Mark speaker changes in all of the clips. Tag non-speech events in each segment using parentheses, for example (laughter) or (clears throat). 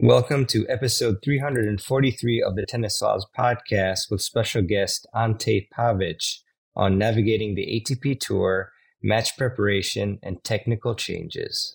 Speaker 1: Welcome to episode 343 of the Tennis Files podcast with special guest Ante Pavic on navigating the ATP Tour, match preparation, and technical changes.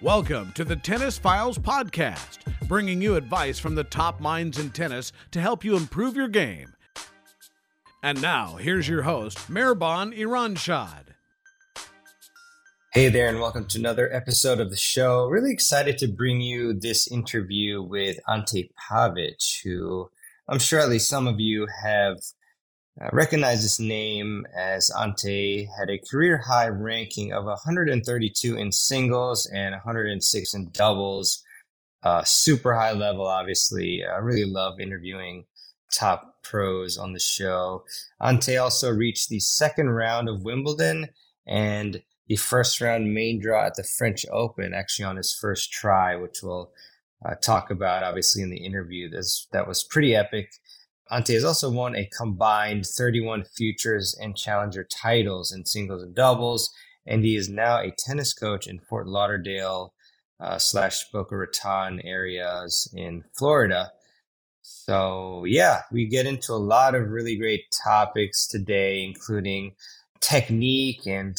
Speaker 2: Welcome to the Tennis Files Podcast, bringing you advice from the top minds in tennis to help you improve your game. And now, here's your host, Mirban Iranshad.
Speaker 1: Hey there, and welcome to another episode of the show. Really excited to bring you this interview with Ante Pavic, who I'm sure at least some of you have uh, recognize this name as Ante had a career high ranking of 132 in singles and 106 in doubles. Uh, super high level, obviously. I really love interviewing top pros on the show. Ante also reached the second round of Wimbledon and the first round main draw at the French Open, actually on his first try, which we'll uh, talk about obviously in the interview. This, that was pretty epic. Ante has also won a combined 31 futures and challenger titles in singles and doubles, and he is now a tennis coach in Fort Lauderdale uh, slash Boca Raton areas in Florida. So, yeah, we get into a lot of really great topics today, including technique and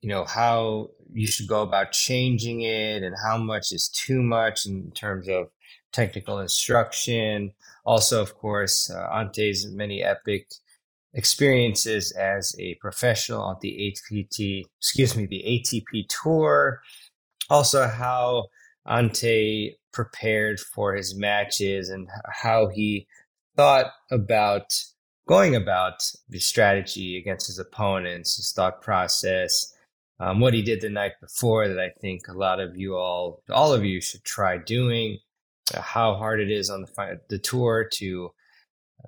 Speaker 1: you know how you should go about changing it and how much is too much in terms of technical instruction also, of course, uh, Ante's many epic experiences as a professional on the ATP, excuse me, the ATP tour. Also, how Ante prepared for his matches and how he thought about going about the strategy against his opponents, his thought process, um, what he did the night before that I think a lot of you all, all of you should try doing. How hard it is on the, the tour to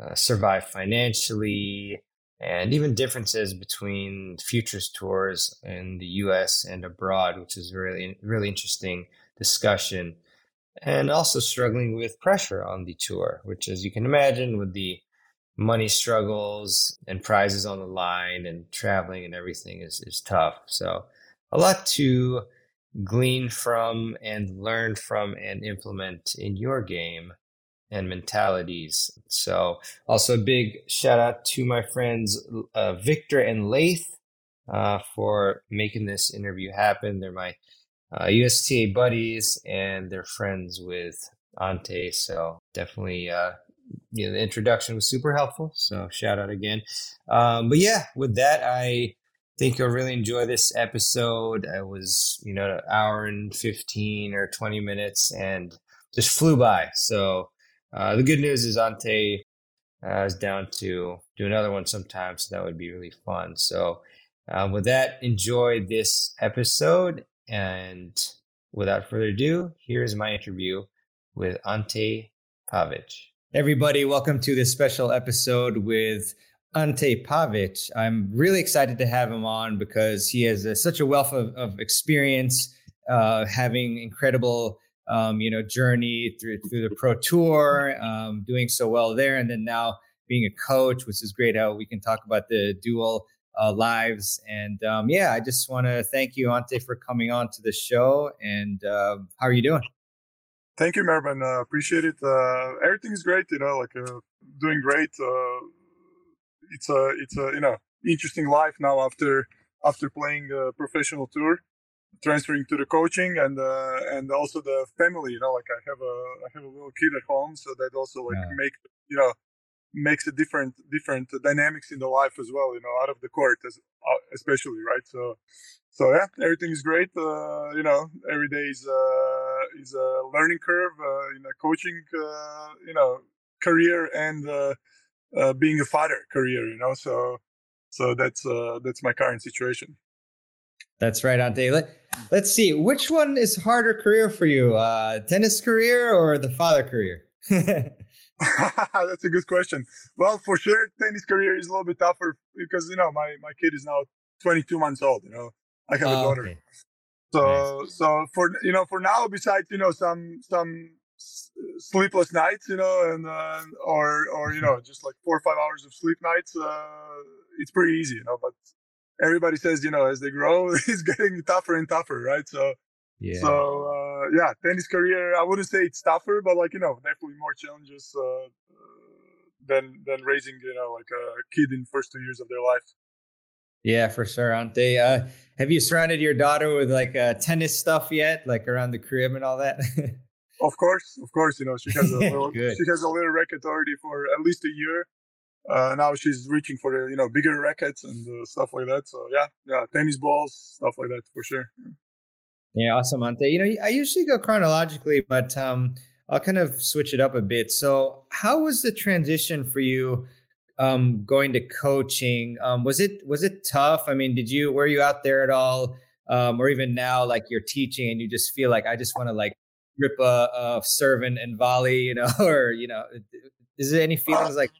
Speaker 1: uh, survive financially, and even differences between futures tours in the U.S. and abroad, which is really really interesting discussion. And also struggling with pressure on the tour, which, as you can imagine, with the money struggles and prizes on the line and traveling and everything is, is tough. So a lot to glean from and learn from and implement in your game and mentalities. So, also a big shout out to my friends uh, Victor and Laith uh, for making this interview happen. They're my uh, USTA buddies and they're friends with Ante. So, definitely. Uh, you know, the introduction was super helpful. So shout out again. Um, but yeah, with that, I think you'll really enjoy this episode. It was, you know, an hour and 15 or 20 minutes and just flew by. So uh, the good news is Ante uh, is down to do another one sometime. So that would be really fun. So uh, with that, enjoy this episode. And without further ado, here's my interview with Ante Pavic. Everybody, welcome to this special episode with Ante Pavic. I'm really excited to have him on because he has a, such a wealth of, of experience, uh, having incredible, um, you know, journey through through the pro tour, um, doing so well there, and then now being a coach, which is great. How we can talk about the dual uh, lives, and um, yeah, I just want to thank you, Ante, for coming on to the show. And uh, how are you doing?
Speaker 3: Thank you, Marvin. Uh, appreciate it. Uh, everything is great. You know, like uh, doing great it's a it's a you know interesting life now after after playing a professional tour transferring to the coaching and uh, and also the family you know like i have a i have a little kid at home so that also like yeah. make you know makes a different different dynamics in the life as well you know out of the court as uh, especially right so so yeah everything is great uh, you know every day is uh, is a learning curve uh, in a coaching uh, you know career and uh, being a father career, you know. So so that's uh, that's my current situation.
Speaker 1: That's right, Ante.
Speaker 4: Let's see, which one is harder career for you, uh, tennis career or the father career? (laughs) (laughs)
Speaker 3: That's a good question. Well, for sure, tennis career is a little bit tougher because you know my my kid is now 22 months old. You know, I have a oh, daughter. Okay. So nice. so for you know for now, besides you know some some sleepless nights, you know, and uh, or or you know just like four or five hours of sleep nights, uh, it's pretty easy, you know. But everybody says you know as they grow, (laughs) it's getting tougher and tougher, right? So yeah. So uh, yeah, tennis career. I wouldn't say it's tougher, but like you know, definitely more challenges uh, than than raising you know like a kid in first two years of their life.
Speaker 4: Yeah, for sure, Ante. Uh, have you surrounded your daughter with like uh, tennis stuff yet, like around the crib and all that? (laughs)
Speaker 3: of course, of course. You know, she has a (laughs) little, she has a little racket already for at least a year. Uh, now she's reaching for you know bigger rackets and uh, stuff like that. So yeah, yeah, tennis balls, stuff like that for sure.
Speaker 4: Yeah, awesome, Ante. You know, I usually go chronologically, but um, I'll kind of switch it up a bit. So, how was the transition for you um, going to coaching? Um, was it was it tough? I mean, did you were you out there at all, um, or even now, like you're teaching and you just feel like I just want to like rip a, a serve and, and, volley, you know, (laughs) or you know, is there any feelings uh, like?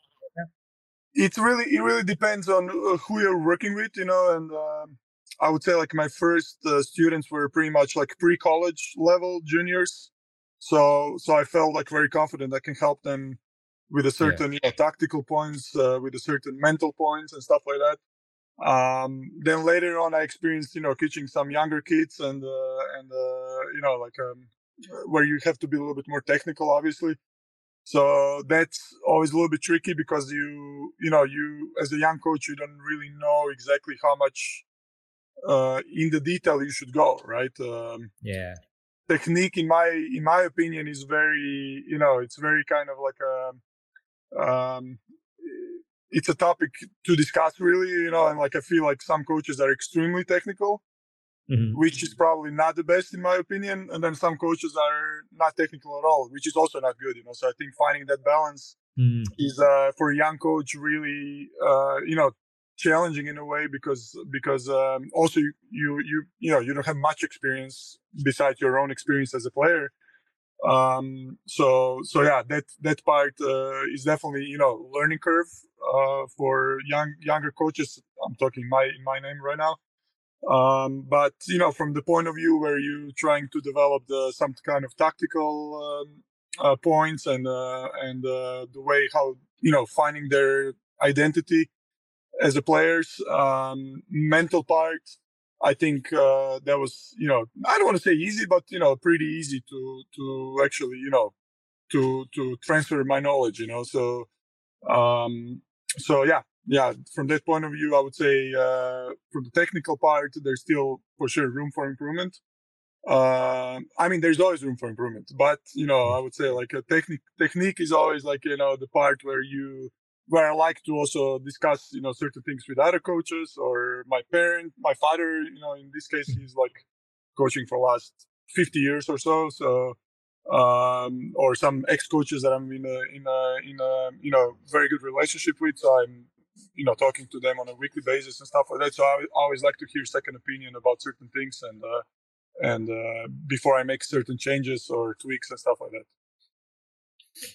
Speaker 3: It really it really depends on uh, who you're working with, you know, and. Um, I would say like my first uh, students were pretty much like pre-college level juniors. So so I felt like very confident I can help them with a certain yeah. you know, tactical points, uh, with a certain mental points and stuff like that. Um, then later on, I experienced you know teaching some younger kids and uh, and uh, you know like um, where you have to be a little bit more technical, obviously. So that's always a little bit tricky because you you know you as a young coach you don't really know exactly how much uh, in the detail you should go, right? Um,
Speaker 4: yeah.
Speaker 3: Technique, in my in my opinion, is very you know it's very kind of like a um, it's a topic to discuss really you know and like I feel like some coaches are extremely technical, mm-hmm. which is probably not the best in my opinion, and then some coaches are not technical at all, which is also not good. You know, so I think finding that balance mm. is uh, for a young coach really uh, you know challenging in a way because because um, also you, you you you know you don't have much experience besides your own experience as a player um so so yeah that that part uh, is definitely you know learning curve uh, for young younger coaches i'm talking my in my name right now um but you know from the point of view where you're trying to develop the some kind of tactical um, uh, points and uh, and uh, the way how you know finding their identity as a players. Um, mental part, I think uh, that was you know I don't want to say easy, but you know pretty easy to to actually you know to to transfer my knowledge. You know, so um, so yeah, yeah. From that point of view, I would say uh, from the technical part, there's still for sure room for improvement. Uh, I mean, there's always room for improvement, but you know, I would say like a technique technique is always like you know the part where you where I like to also discuss, you know, certain things with other coaches or my parent, my father, you know, in this case, he's like coaching for last 50 years or so. So, um, or some ex coaches that I'm in a, in a, in a, you know, very good relationship with. So I'm, you know, talking to them on a weekly basis and stuff like that. So I always like to hear second opinion about certain things and, uh, and, uh, before I make certain changes or tweaks and stuff like that.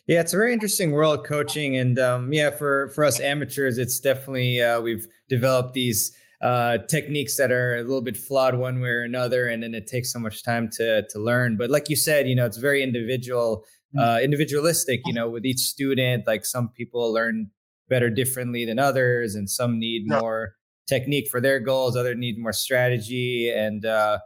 Speaker 4: Yeah, it's a very interesting world coaching, and um, yeah, for for us amateurs, it's definitely uh, we've developed these uh, techniques that are a little bit flawed one way or another, and then it takes so much time to to learn. But like you said, you know, it's very individual, mm. uh, individualistic. You know, with each student, like some people learn better differently than others, and some need yeah. more technique for their goals, other need more strategy, and uh,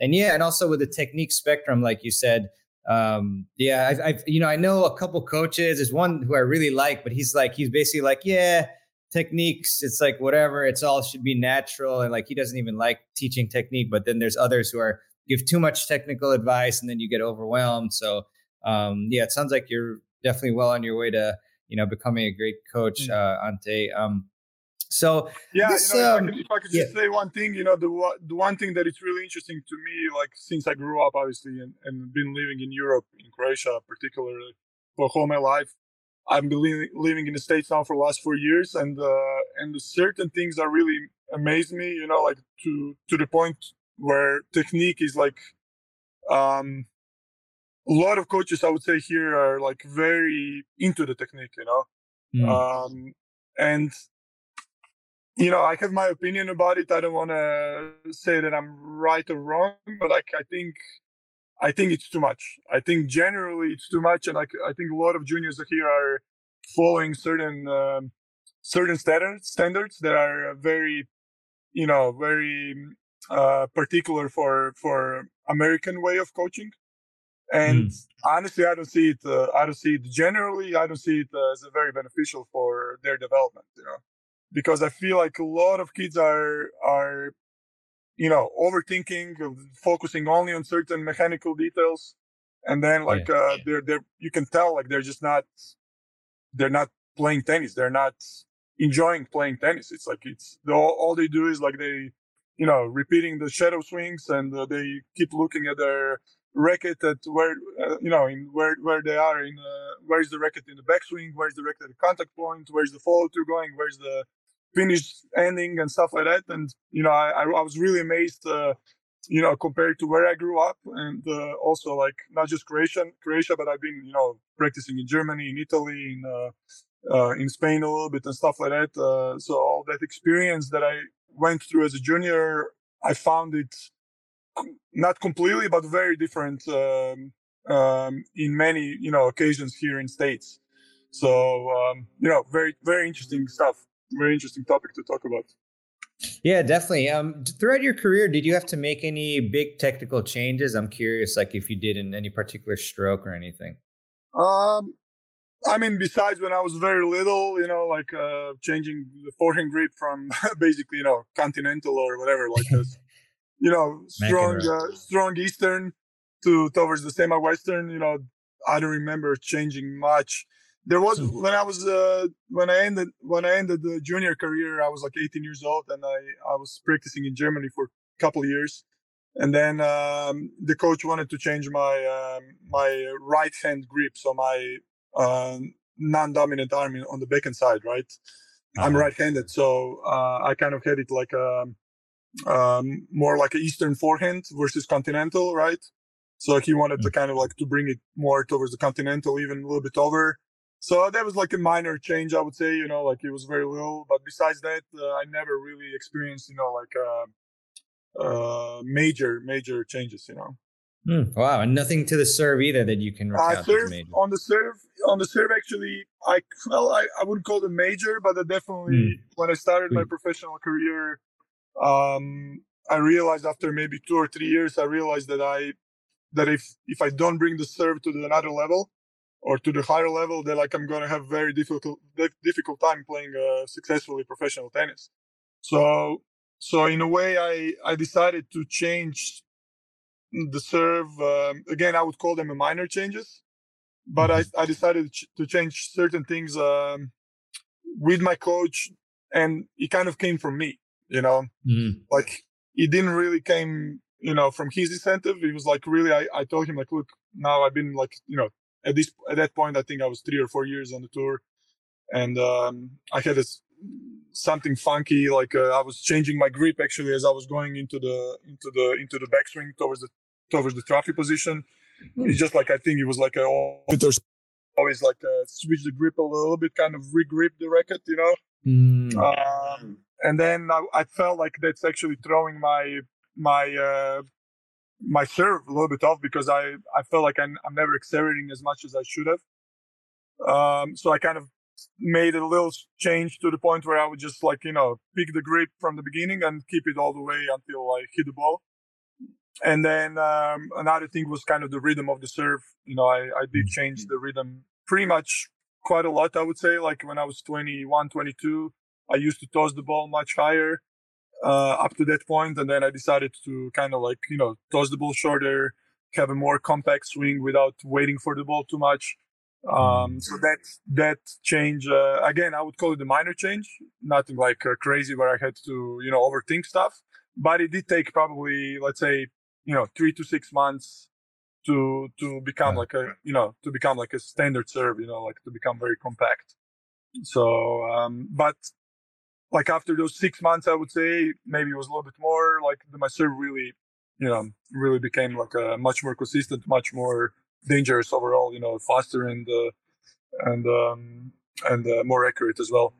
Speaker 4: and yeah, and also with the technique spectrum, like you said um, yeah, I've, I've, you know, I know a couple coaches. There's one who I really like, but he's like, he's basically like, yeah, techniques. It's like whatever. It's all should be natural, and like he doesn't even like teaching technique. But then there's others who are give too much technical advice, and then you get overwhelmed. So um, yeah, it sounds like you're definitely well on your way to you know becoming a great coach, mm. uh, Ante. Um, so
Speaker 3: yeah, this, you know, um, if I could, if I could just yeah. say one thing, you know, the the one thing that is really interesting to me, like since I grew up, obviously, and, and been living in Europe, in Croatia, particularly for all my life, I've been living, living in the states now for the last four years, and uh, and certain things that really amaze me, you know, like to to the point where technique is like um, a lot of coaches I would say here are like very into the technique, you know. Mm. Um, and you know, I have my opinion about it. I don't want to say that I'm right or wrong, but like I think I think it's too much. I think generally it's too much, and like I think a lot of juniors here are following certain um, certain standards standards that are very, you know, very uh, particular for for American way of coaching. And mm. honestly, I don't see it. Uh, I don't see it generally. I don't see it as a very beneficial for their development. You know, because I feel like a lot of kids are are, you know, overthinking, focusing only on certain mechanical details, and then like yeah. uh, they're they're you can tell like they're just not they're not playing tennis. They're not enjoying playing tennis. It's like it's all, all they do is like they you know, repeating the shadow swings and uh, they keep looking at their racket at where, uh, you know, in where, where they are in, uh, where's the racket in the backswing, where's the racket at the contact point, where's the follow through going, where's the finish ending and stuff like that. And, you know, I, I was really amazed, uh, you know, compared to where I grew up and uh, also like not just Croatia, Croatia, but I've been, you know, practicing in Germany, in Italy, in, uh, uh, in Spain a little bit and stuff like that. So all that experience that I went through as a junior, I found it not completely, but very different um, um, in many you know occasions here in states. So um, you know, very very interesting stuff. Very interesting topic to talk about.
Speaker 4: Yeah, definitely. Um, throughout your career, did you have to make any big technical changes? I'm curious, like if you did in any particular stroke or anything.
Speaker 3: Um, I mean, besides when I was very little, you know, like uh, changing the forehand grip from (laughs) basically, you know, continental or whatever, like this, you know, strong, uh, strong Eastern to towards the semi Western. You know, I don't remember changing much. There was hmm. when I was uh, when I ended when I ended the junior career, I was like 18 years old, and I I was practicing in Germany for a couple of years, and then um, the coach wanted to change my um, my right hand grip, so my uh, non-dominant arm on the backhand side, right? Uh-huh. I'm right-handed, so uh, I kind of had it like a um, more like an Eastern forehand versus continental, right? So he wanted to mm. kind of like to bring it more towards the continental, even a little bit over. So that was like a minor change, I would say. You know, like it was very little, but besides that, uh, I never really experienced, you know, like uh, uh, major major changes. You know.
Speaker 4: Mm, wow, and nothing to the serve either that you can.
Speaker 3: Uh, serve, on the serve, on the serve, actually, I well, I, I wouldn't call it major, but I definitely mm. when I started my professional career, um, I realized after maybe two or three years, I realized that I that if if I don't bring the serve to another level or to the higher level, then like I'm gonna have very difficult difficult time playing uh, successfully professional tennis. So so in a way, I I decided to change the serve um, again i would call them minor changes but mm-hmm. I, I decided to change certain things um, with my coach and it kind of came from me you know mm-hmm. like it didn't really came you know from his incentive it was like really I, I told him like look now i've been like you know at this at that point i think i was three or four years on the tour and um, i had this something funky like uh, i was changing my grip actually as i was going into the into the into the backswing towards the towards the trophy position. Mm. It's just like I think it was like a always like uh, switch the grip a little bit, kind of regrip the racket, you know. Mm. Um, and then I, I, felt like that's actually throwing my my uh, my serve a little bit off because I I felt like I'm, I'm never accelerating as much as I should have. Um, so I kind of made a little change to the point where I would just like you know pick the grip from the beginning and keep it all the way until I hit the ball and then um, another thing was kind of the rhythm of the serve. You know, I, I did change mm-hmm. the rhythm pretty much quite a lot, I would say. Like when I was 21, 22, I used to toss the ball much higher uh, up to that point, and then I decided to kind of like you know toss the ball shorter, have a more compact swing without waiting for the ball too much. Um, so mm-hmm. that that change uh, again, I would call it a minor change, nothing like uh, crazy where I had to you know overthink stuff. But it did take probably let's say you know three to six months to to become like a you know to become like a standard serve you know like to become very compact so um but like after those six months i would say maybe it was a little bit more like my serve really you know, really became like a much more consistent, much more dangerous overall. You know, faster and uh, and um, and uh, more accurate as well.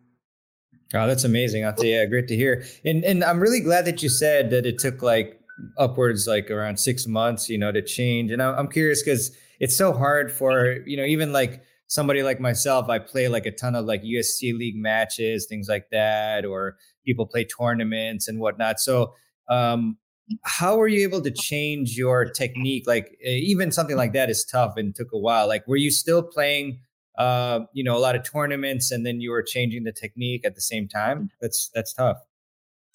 Speaker 4: Oh, that's amazing. Yeah, great to hear. And and I'm really glad that you said that it took like upwards like around six months, you know, to change. And I'm curious because it's so hard for you know even like somebody like myself. I play like a ton of like USTA league matches, things like that, or people play tournaments and whatnot. So um, how were you able to change your technique? Like even something like that is tough and took a while. Like were you still playing? uh, you know, a lot of tournaments, and then you were changing the technique at the same time. That's that's tough.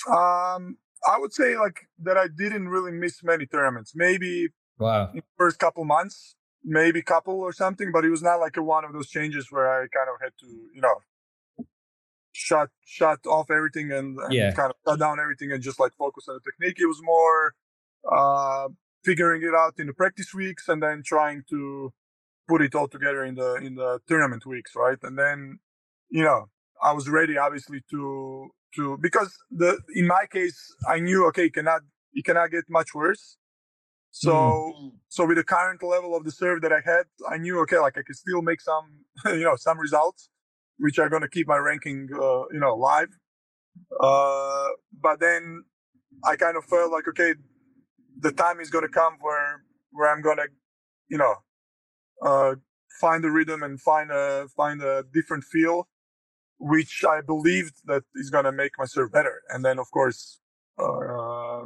Speaker 3: Um, I would say like that. I didn't really miss many tournaments. Maybe
Speaker 4: wow,
Speaker 3: first couple months, maybe couple or something. But it was not like a one of those changes where I kind of had to, you know, shut shut off everything and, and yeah. kind of shut down everything and just like focus on the technique. It was more uh, figuring it out in the practice weeks and then trying to put it all together in the in the tournament weeks, right? And then, you know, I was ready, obviously, to to because the in my case, I knew okay, cannot it cannot get much worse. So mm. so with the current level of the serve that I had, I knew okay, like I could still make some (laughs) you know some results, which are going to keep my ranking uh, you know alive. Uh, but then I kind of felt like okay, the time is going to come where where I'm going to you know uh, find a rhythm and find a find a different feel, which I believed that is gonna make my serve better. And then of course, uh,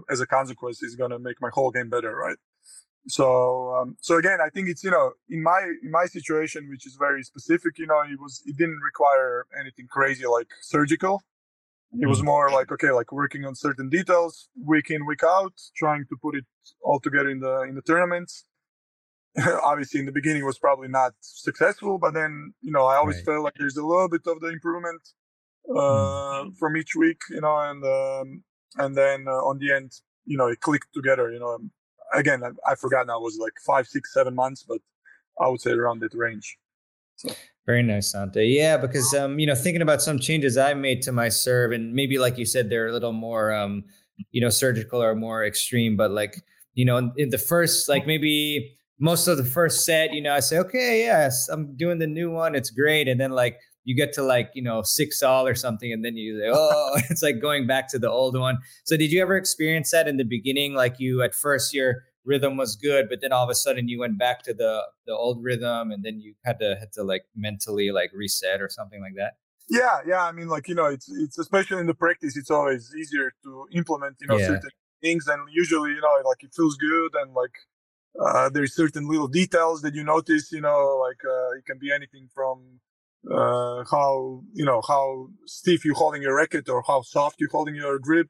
Speaker 3: as a consequence, is gonna make my whole game better, right? So um, so again, I think it's you know in my in my situation, which is very specific, you know, it was it didn't require anything crazy like surgical. It was mm. more like okay, like working on certain details week in week out, trying to put it all together in the in the tournaments (laughs) obviously in the beginning was probably not successful, but then you know I always right. felt like there's a little bit of the improvement uh, mm. from each week, you know, and um, and then uh, on the end, you know, it clicked together. You know, again, I, I forgot now it was like five, six, seven months, but I would say around that range.
Speaker 4: So. Very nice, Ante. Yeah, because um, you know, thinking about some changes I made to my serve, and maybe like you said, they're a little more um, you know, surgical or more extreme, but like you know, in, in the first like maybe most of the first set, you know, I say, okay, yes, I'm doing the new one. It's great. And then like you get to like, you know, six all or something. And then you say, oh, (laughs) it's like going back to the old one. So did you ever experience that in the beginning? Like you at first your rhythm was good, but then all of a sudden you went back to the the old rhythm and then you had to had to like mentally like reset or something like that?
Speaker 3: Yeah, yeah. I mean, like, you know, it's it's especially in the practice, it's always easier to implement, you know, yeah. certain things and usually, you know, like it feels good and like uh, there's certain little details that you notice, you know, like uh, it can be anything from uh, how you know how stiff you're holding your racket or how soft you're holding your grip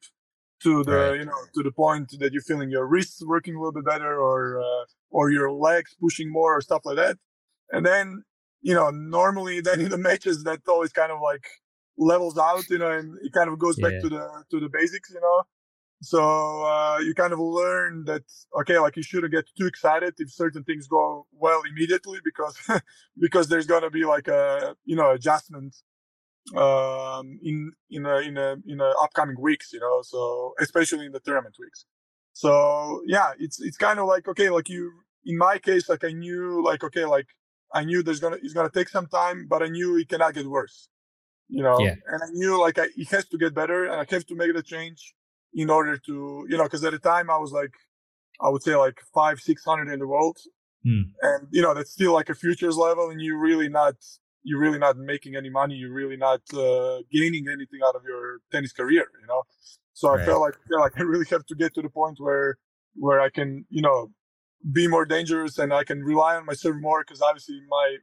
Speaker 3: to the right. you know to the point that you're feeling your wrists working a little bit better or uh, or your legs pushing more or stuff like that. And then you know normally (laughs) then in the matches that always kind of like levels out, you know, and it kind of goes yeah. back to the to the basics, you know. So uh, you kind of learn that okay, like you shouldn't get too excited if certain things go well immediately because (laughs) because there's gonna be like a you know adjustment um, in in a, in a in a upcoming weeks, you know. So especially in the tournament weeks. So yeah, it's it's kind of like okay, like you in my case, like I knew like okay, like I knew there's gonna it's gonna take some time, but I knew it cannot get worse, you know. Yeah. And I knew like I, it has to get better, and I have to make the change in order to, you know, because at the time I was like, I would say like five, six hundred in the world, hmm. and you know that's still like a futures level, and you really not, you're really not making any money, you're really not uh, gaining anything out of your tennis career, you know. So right. I felt like, I feel like I really have to get to the point where, where I can, you know, be more dangerous and I can rely on my serve more because obviously my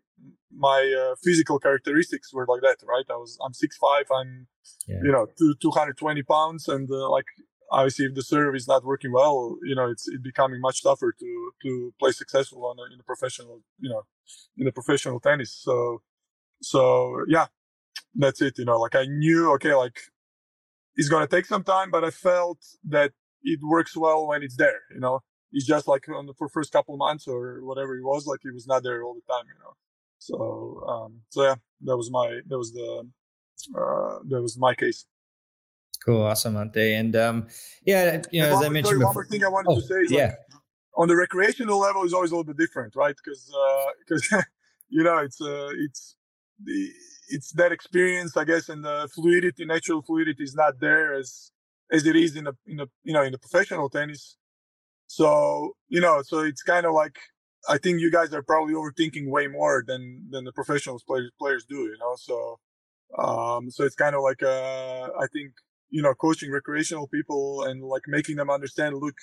Speaker 3: my uh, physical characteristics were like that, right? I was I'm six five, I'm yeah. you know two two hundred twenty pounds, and uh, like obviously if the serve is not working well, you know it's it becoming much tougher to to play successful on a, in the professional you know in the professional tennis. So so yeah, that's it. You know, like I knew okay, like it's gonna take some time, but I felt that it works well when it's there. You know, it's just like on the first couple months or whatever it was, like he was not there all the time. You know. So um, so yeah, that was my that was the uh, that was my case.
Speaker 4: Cool, awesome, Ante. And um, yeah, you know,
Speaker 3: and
Speaker 4: as I mentioned, before,
Speaker 3: one more thing I wanted
Speaker 4: oh,
Speaker 3: to say is
Speaker 4: yeah,
Speaker 3: like, on the recreational level is always a little bit different, right? Because because uh, (laughs) you know it's uh, it's the it's that experience, I guess, and the fluidity, natural fluidity, is not there as as it is in a in a you know in the professional tennis. So you know, so it's kind of like I think you guys are probably overthinking way more than than the professional players players do. You know, so um, so it's kind of like uh, I think you know coaching recreational people and like making them understand. Look,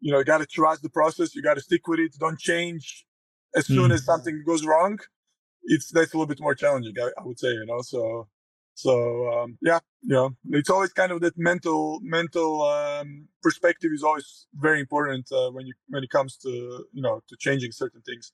Speaker 3: you know, you got to trust the process. You got to stick with it. Don't change as soon mm. as something goes wrong. It's that's a little bit more challenging, I, I would say. You know, so so um, yeah, it's always kind of that mental mental um, perspective is always very important uh, when you when it comes to you know to changing certain things.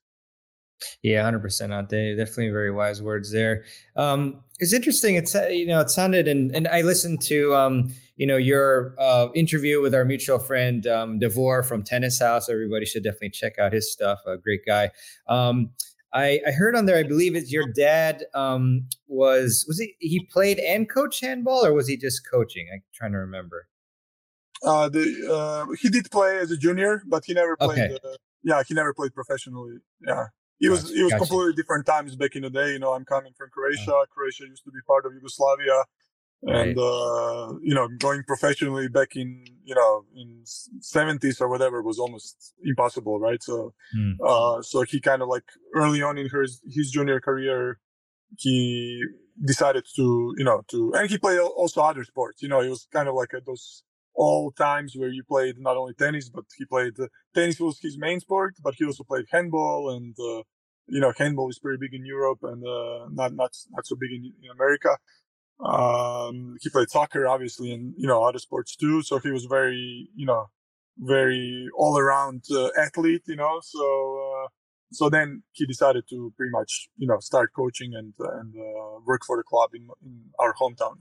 Speaker 4: Yeah, hundred percent, Ante. Definitely very wise words there. Um, it's interesting. It's uh, you know it sounded and and I listened to um, you know your uh, interview with our mutual friend um, Devor from Tennis House. Everybody should definitely check out his stuff. A great guy. Um, I, I heard on there, I believe it's your dad um, was was he he played and coached handball or was he just coaching? I'm trying to remember.
Speaker 3: Uh, the uh, he did play as a junior, but he never played. Okay. Uh, yeah, he never played professionally. Yeah, he was gotcha. it was gotcha. completely different times back in the day. You know, I'm coming from Croatia. Uh-huh. Croatia used to be part of Yugoslavia and uh, you know going professionally back in you know in 70s or whatever was almost impossible right? So mm. uh, so he kind of like early on in his his junior career he decided to you know to and he played also other sports you know it was kind of like a, those all times where you played not only tennis but he played uh, tennis was his main sport but he also played handball and uh, you know handball is pretty big in Europe and uh, not not not so big in, in America um, he played soccer, obviously, and you know other sports too. So he was very, you know, very all around uh, athlete. You know, so uh, so then he decided to pretty much, you know, start coaching and and uh, work for the club in in our hometown.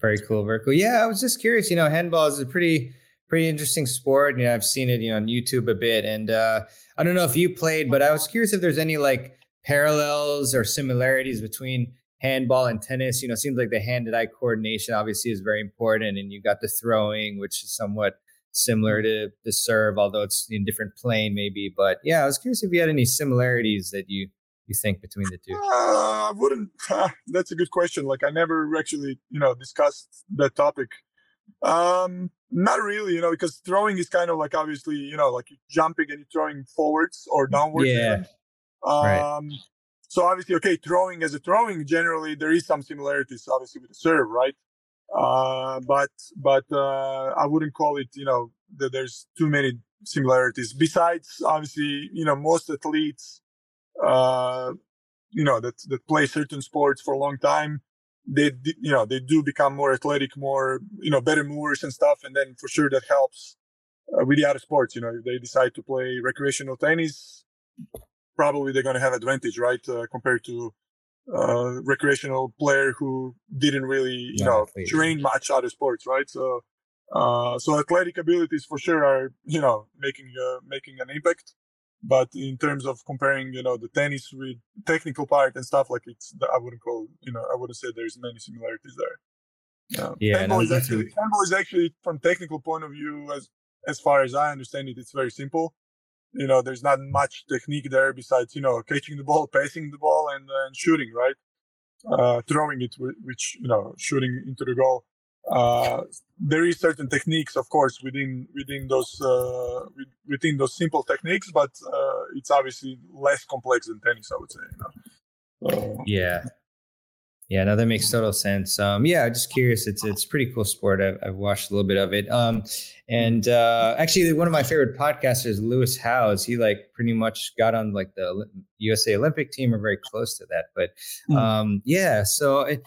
Speaker 4: Very cool, very cool. Yeah, I was just curious. You know, handball is a pretty pretty interesting sport. You know, I've seen it, you know, on YouTube a bit, and uh, I don't know if you played, but I was curious if there's any like parallels or similarities between handball and tennis, you know, seems like the hand-to-eye coordination obviously is very important, and you got the throwing, which is somewhat similar to the serve, although it's in different plane maybe. But yeah, I was curious if you had any similarities that you you think between the two.
Speaker 3: Uh, I wouldn't. Uh, (laughs) that's a good question. Like I never actually, you know, discussed that topic. Um, not really, you know, because throwing is kind of like obviously, you know, like jumping and you're throwing forwards or downwards.
Speaker 4: Yeah.
Speaker 3: Um, right. So obviously, okay, throwing as a throwing, generally there is some similarities, obviously with the serve, right? Uh, but but uh, I wouldn't call it, you know, that there's too many similarities. Besides, obviously, you know, most athletes, uh, you know, that that play certain sports for a long time, they you know they do become more athletic, more you know, better movers and stuff, and then for sure that helps uh, with the other sports. You know, if they decide to play recreational tennis, probably they're going to have advantage, right, uh, compared to uh, recreational player who didn't really, you know, train much other sports, right? So, uh, so athletic abilities for sure are, you know, making uh, making an impact. But in terms of comparing, you know, the tennis with technical part and stuff like it's, I wouldn't call, you know, I wouldn't say there's many similarities there.
Speaker 4: Yeah, yeah
Speaker 3: handball, is actually, handball is actually from technical point of view, as as far as I understand it, it's very simple you know, there's not much technique there besides, you know, catching the ball, (laughs) passing the ball, and, uh, and shooting, right? Uh, throwing it, which, you know, shooting into the goal. Uh, there is certain techniques, of course, within within those uh, within those simple techniques, but uh, it's obviously less complex than tennis, I would say. You
Speaker 4: know? so, yeah, yeah, no, that makes total sense. Um, yeah, just curious. It's it's pretty cool sport. I've, I've watched a little bit of it. Um, and uh, actually, one of my favorite podcasters, Lewis Howes, he like pretty much got on like the USA Olympic team or very close to that. But hmm. um, yeah, so it,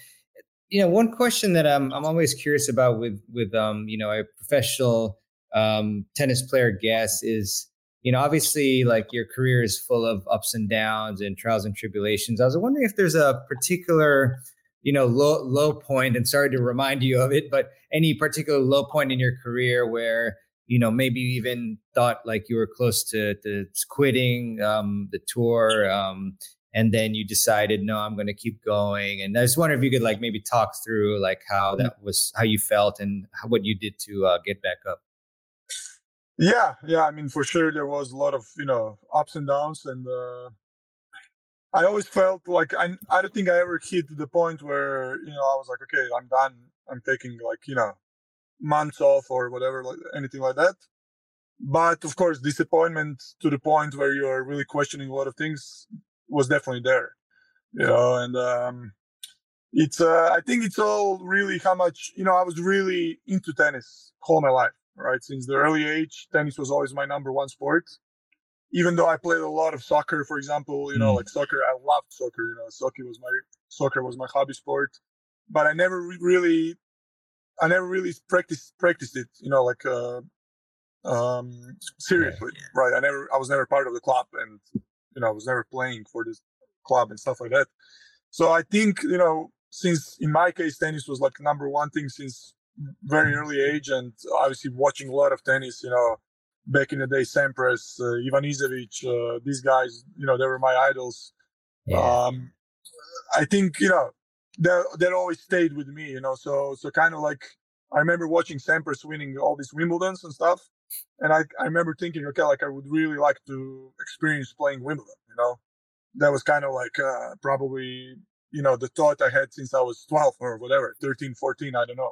Speaker 4: you know, one question that I'm I'm always curious about with with um, you know a professional um, tennis player guest is you know obviously like your career is full of ups and downs and trials and tribulations. I was wondering if there's a particular you know low low point and sorry to remind you of it but any particular low point in your career where you know maybe you even thought like you were close to, to quitting um, the tour um, and then you decided no i'm going to keep going. And i just wonder if you could like maybe talk through like how that was how you felt and how, what you did to uh, get back up
Speaker 3: yeah yeah i mean for sure there was a lot of you know ups and downs and uh, i always felt like I, I don't think i ever hit the point where you know i was like okay i'm done. I'm taking like you know months off or whatever like anything like that. But of course disappointment to the point where you're really questioning a lot of things was definitely there you know and um it's uh i think it's all really how much you know i was really into tennis all my life right since the early age tennis was always my number one sport even though i played a lot of soccer for example you know mm. like soccer i loved soccer you know soccer was my soccer was my hobby sport but i never really i never really practiced practiced it you know like uh um seriously yeah. right i never i was never part of the club and you know, I was never playing for this club and stuff like that. So I think, you know, since in my case, tennis was like number one thing since very early age and obviously watching a lot of tennis, you know, back in the day, Sampras, uh, Ivanisevic, uh, these guys, you know, they were my idols. Yeah. Um, I think, you know, that, that always stayed with me, you know, so, so kind of like, I remember watching Sampras winning all these Wimbledons and stuff. And I, I remember thinking, okay, like I would really like to experience playing Wimbledon, you know? That was kind of like, uh, probably, you know, the thought I had since I was 12 or whatever, 13, 14, I don't know.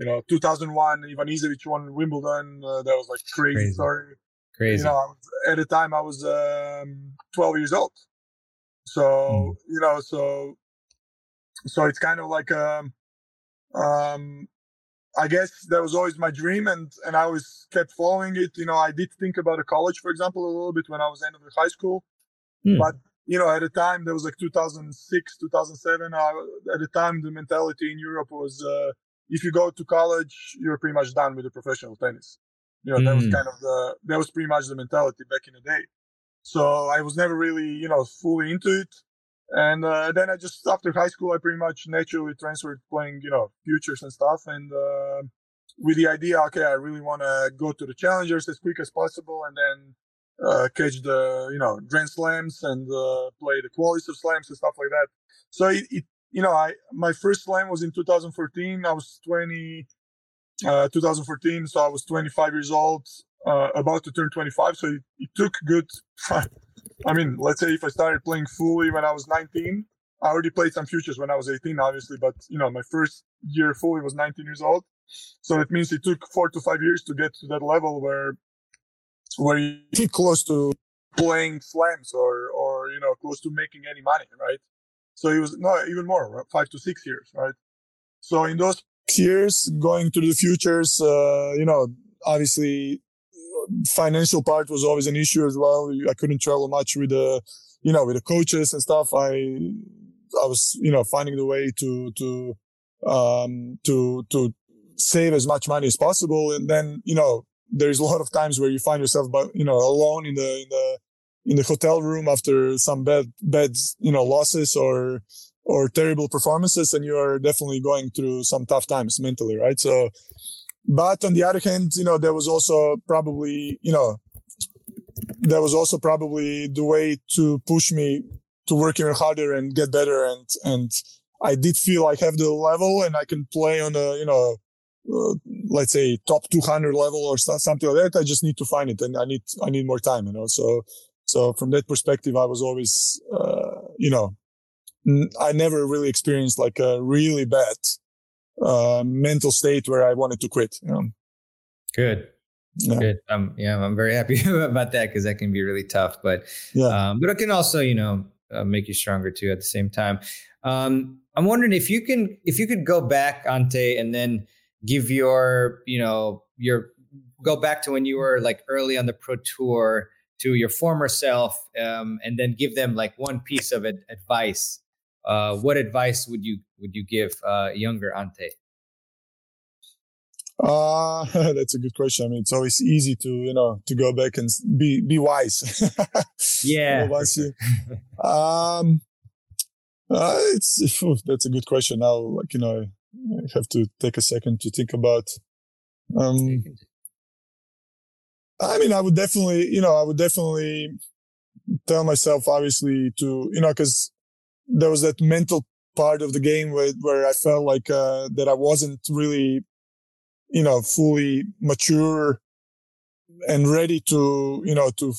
Speaker 3: You know, 2001, Ivanisevic won Wimbledon. Uh, that was like crazy, crazy. story.
Speaker 4: Crazy.
Speaker 3: You know, at the time I was um, 12 years old. So, mm. you know, so, so it's kind of like, um, um, I guess that was always my dream, and and I always kept following it. You know, I did think about a college, for example, a little bit when I was end of the high school, hmm. but you know, at the time there was like 2006, 2007. I, at the time, the mentality in Europe was uh, if you go to college, you're pretty much done with the professional tennis. You know, mm. that was hmm. kind of the that was pretty much the mentality back in the day. So I was never really, you know, fully into it. And uh, then I just after high school, I pretty much naturally transferred playing, you know, futures and stuff. And uh, with the idea, okay, I really want to go to the challengers as quick as possible, and then uh, catch the, you know, Grand Slams and uh, play the qualies of slams and stuff like that. So it, it, you know, I my first slam was in 2014. I was 20, uh, 2014, so I was 25 years old, uh, about to turn 25. So it, it took good. (laughs) I mean, let's say if I started playing fully when I was 19, I already played some futures when I was 18, obviously, but you know, my first year fully was 19 years old. So it means it took four to five years to get to that level where, where you close to playing slams or, or, you know, close to making any money, right? So it was no, even more, five to six years, right? So in those years, going to the futures, uh, you know, obviously financial part was always an issue as well. I couldn't travel much with the, you know, with the coaches and stuff. I, I was, you know, finding the way to, to, um, to, to save as much money as possible. And then, you know, there's a lot of times where you find yourself, but, you know, alone in the, in the, in the hotel room after some bad, bad, you know, losses or, or terrible performances. And you are definitely going through some tough times mentally, right? So, but on the other hand, you know, there was also probably, you know, that was also probably the way to push me to work even harder and get better. And, and I did feel I have the level and I can play on a, you know, uh, let's say top 200 level or something like that. I just need to find it and I need, I need more time, you know, so, so from that perspective, I was always, uh, you know, I never really experienced like a really bad uh, mental state where I wanted to quit. You know?
Speaker 4: Good. Yeah. Good. Um, yeah, I'm very happy (laughs) about that because that can be really tough. But yeah, um, but it can also, you know, uh, make you stronger too at the same time. Um, I'm wondering if you can, if you could go back, Ante, and then give your, you know, your go back to when you were like early on the pro tour to your former self, um, and then give them like one piece of advice uh, what advice would you would you give uh, younger Ante?
Speaker 3: Uh, (laughs) that's a good question. I mean, it's always easy to, you know, to go back and be, be wise. (laughs)
Speaker 4: yeah.
Speaker 3: you, (laughs) um, uh, it's, that's a good question. Now, like, you know, I have to take a second to think about, um, I mean, I would definitely, you know, I would definitely tell myself obviously to you know because there was that mental part of the game where, where I felt like uh, that I wasn't really you know fully mature and ready to you know to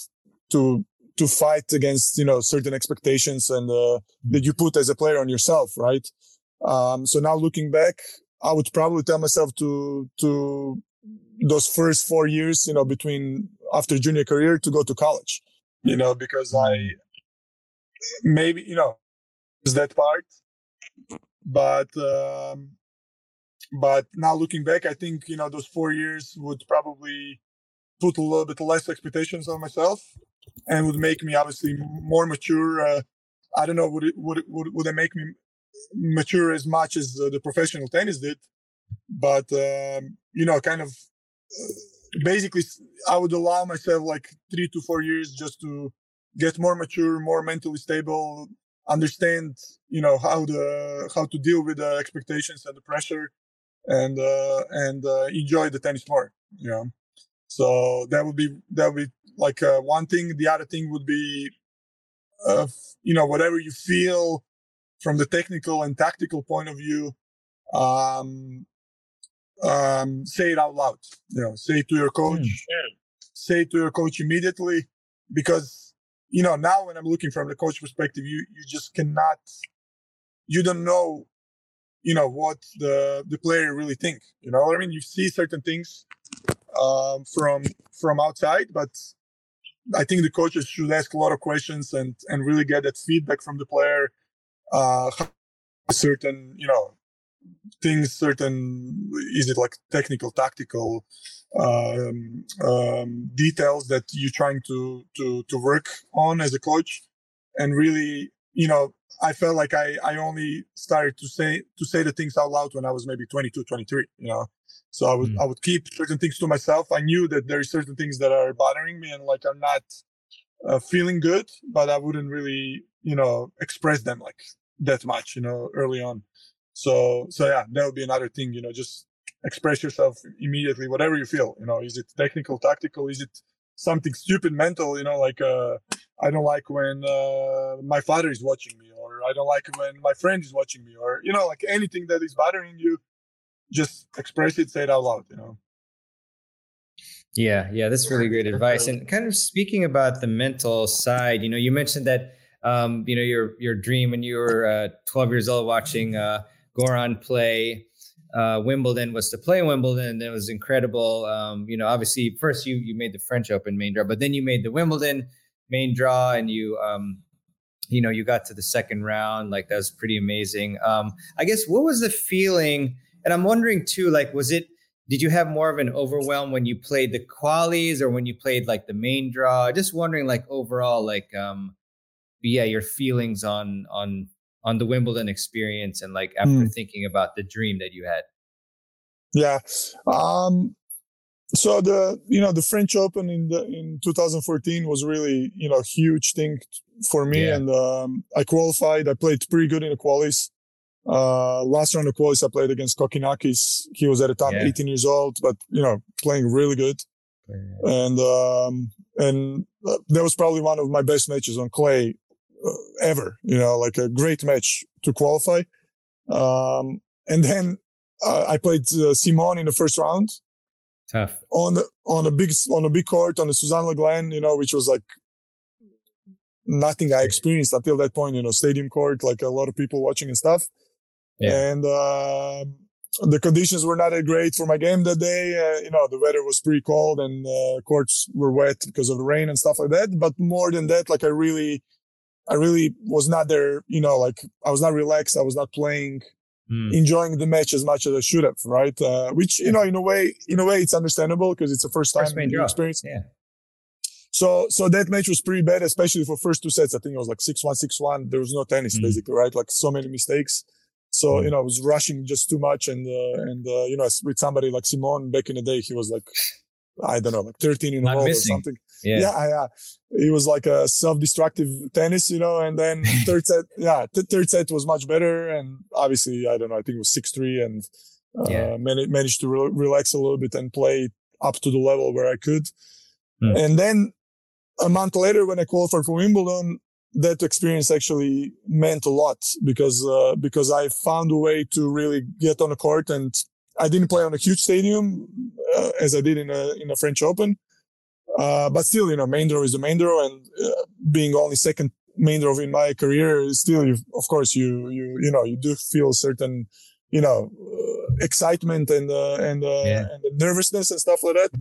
Speaker 3: to to fight against you know certain expectations and uh, that you put as a player on yourself right? Um, so now looking back i would probably tell myself to to those first four years you know between after junior career to go to college you know because i maybe you know is that part but um, but now looking back i think you know those four years would probably put a little bit less expectations on myself and would make me obviously more mature. Uh, I don't know, would it, would it, would, would it make me mature as much as uh, the professional tennis did? But, um, you know, kind of uh, basically, I would allow myself like three to four years just to get more mature, more mentally stable, understand, you know, how the, how to deal with the expectations and the pressure and, uh, and, uh, enjoy the tennis more, you know. So that would be that would be like uh, one thing. The other thing would be, uh, you know, whatever you feel from the technical and tactical point of view, um, um, say it out loud. You know, say it to your coach. Mm. Say it to your coach immediately, because you know now when I'm looking from the coach perspective, you you just cannot, you don't know, you know what the the player really think. You know what I mean? You see certain things um, from from outside. But I think the coaches should ask a lot of questions and and really get that feedback from the player. Uh, certain you know things, certain is it like technical, tactical um, um, details that you're trying to to to work on as a coach, and really you know I felt like I, I only started to say to say the things out loud when I was maybe 22, 23, you know. So I would mm. I would keep certain things to myself. I knew that there are certain things that are bothering me and like I'm not uh, feeling good, but I wouldn't really you know express them like that much, you know, early on. So so yeah, that would be another thing, you know, just express yourself immediately, whatever you feel. You know, is it technical, tactical? Is it something stupid, mental? You know, like uh, I don't like when uh, my father is watching me, or I don't like when my friend is watching me, or you know, like anything that is bothering you just express it, say it out loud, you know.
Speaker 4: Yeah, yeah, that's really great advice. And kind of speaking about the mental side, you know, you mentioned that um, you know, your your dream when you were uh, 12 years old watching uh, Goran play uh, Wimbledon was to play Wimbledon. It was incredible. Um, you know, obviously, first you you made the French Open main draw, but then you made the Wimbledon main draw, and you um, you know you got to the second round. Like that was pretty amazing. Um, I guess what was the feeling? And I'm wondering too, like, was it, did you have more of an overwhelm when you played the qualies or when you played like the main draw? Just wondering, like, overall, like, um, yeah, your feelings on, on, on the Wimbledon experience and like after mm. thinking about the dream that you had.
Speaker 3: Yeah. Um, so the you know the French Open in the in 2014 was really you know huge thing for me yeah. and um, I qualified. I played pretty good in the qualies. Uh, last round of qualies I played against Kokkinakis. He was at the time yeah. 18 years old, but you know, playing really good. Yeah. And, um, and uh, that was probably one of my best matches on clay ever, you know, like a great match to qualify. Um, and then uh, I played uh, Simon in the first round.
Speaker 4: Tough.
Speaker 3: On the, on a big, on a big court on the Suzanne Lenglen, you know, which was like nothing I experienced until that point, you know, stadium court, like a lot of people watching and stuff. Yeah. And uh, the conditions were not that great for my game that day. Uh, you know, the weather was pretty cold and uh, courts were wet because of the rain and stuff like that. But more than that, like I really, I really was not there. You know, like I was not relaxed. I was not playing, mm. enjoying the match as much as I should have. Right? Uh, which you know, in a way, in a way, it's understandable because it's the first time first experience.
Speaker 4: Yeah.
Speaker 3: So, so that match was pretty bad, especially for first two sets. I think it was like six one, six one. There was no tennis, mm. basically, right? Like so many mistakes. So, mm. you know, I was rushing just too much. And, uh, and, uh, you know, with somebody like Simon back in the day, he was like, I don't know, like 13 in a row or something.
Speaker 4: Yeah.
Speaker 3: yeah. Yeah. He was like a self-destructive tennis, you know, and then (laughs) third set, yeah, th- third set was much better. And obviously, I don't know, I think it was 6-3 and, uh, yeah. man- managed to re- relax a little bit and play up to the level where I could. Mm. And then, a month later, when I qualified for Wimbledon, that experience actually meant a lot because uh, because I found a way to really get on a court and I didn't play on a huge stadium uh, as I did in a in a French Open, uh, but still, you know, main draw is the main draw, and uh, being only second main draw in my career, still, you, of course, you you you know, you do feel certain, you know, uh, excitement and uh, and yeah. and nervousness and stuff like that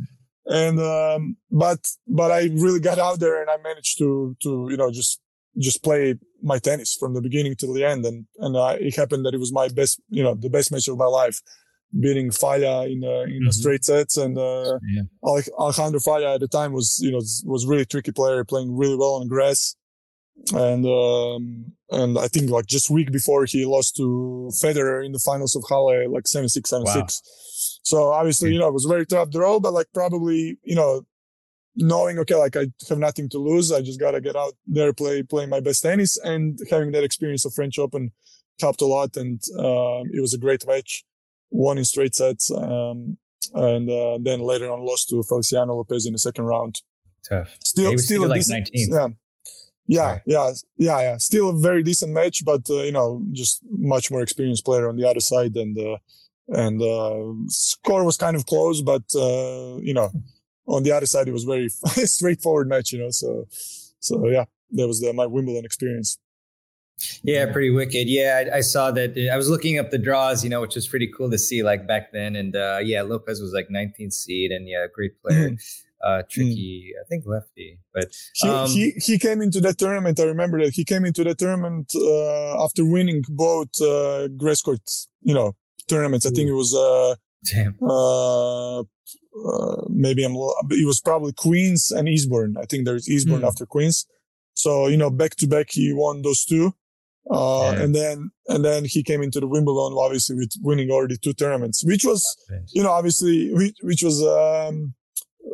Speaker 3: and um, but but I really got out there and I managed to to you know just just play my tennis from the beginning to the end. And, and uh, it happened that it was my best, you know, the best match of my life, beating Falla in, uh, in mm-hmm. straight sets. And, uh, yeah. Alejandro Falla at the time was, you know, was really tricky player playing really well on grass. And, um, and I think like just week before he lost to Federer in the finals of Halle, like 7-6, 7-6. Wow. So obviously, you know, it was very tough draw, but like probably, you know, knowing okay like i have nothing to lose i just gotta get out there play play my best tennis and having that experience of french open helped a lot and um, it was a great match won in straight sets um, and uh, then later on lost to feliciano lopez in the second round
Speaker 4: tough
Speaker 3: still still a like decent, 19th. yeah yeah, yeah, yeah, yeah. Still a very decent match, but uh, you know, just much more experienced player on the other side, and uh, and uh, score was kind of close, but uh, you know, on the other side, it was very (laughs) straightforward match, you know. So, so yeah, that was the, my Wimbledon experience.
Speaker 4: Yeah, pretty wicked. Yeah, I, I, saw that. I was looking up the draws, you know, which was pretty cool to see, like back then. And uh, yeah, Lopez was like 19th seed, and yeah, great player. Mm-hmm. Uh, tricky, mm. I think lefty, but
Speaker 3: um, he, he, he came into that tournament. I remember that he came into that tournament uh, after winning both uh, grass court, you know, tournaments. I think it was uh,
Speaker 4: Damn.
Speaker 3: Uh, uh, maybe I'm, it was probably Queens and Eastbourne. I think there's Eastbourne mm. after Queens. So, you know, back to back, he won those two. Uh, yeah. and then, and then he came into the Wimbledon, obviously with winning already two tournaments, which was, you know, obviously, which, which was, um,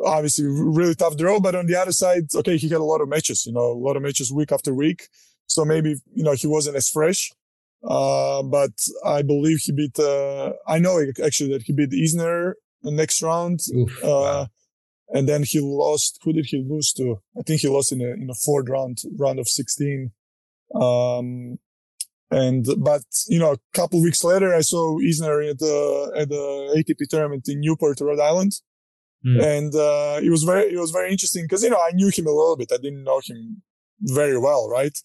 Speaker 3: obviously really tough draw. But on the other side, okay, he had a lot of matches, you know, a lot of matches week after week. So maybe, you know, he wasn't as fresh. Uh, but I believe he beat, uh, I know actually that he beat Isner the next round. Oof, uh, wow. And then he lost. Who did he lose to? I think he lost in a in a fourth round, round of sixteen. Um, and but you know, a couple weeks later, I saw Isner at the at the ATP tournament in Newport, Rhode Island, mm. and uh, it was very it was very interesting because you know I knew him a little bit. I didn't know him very well, right?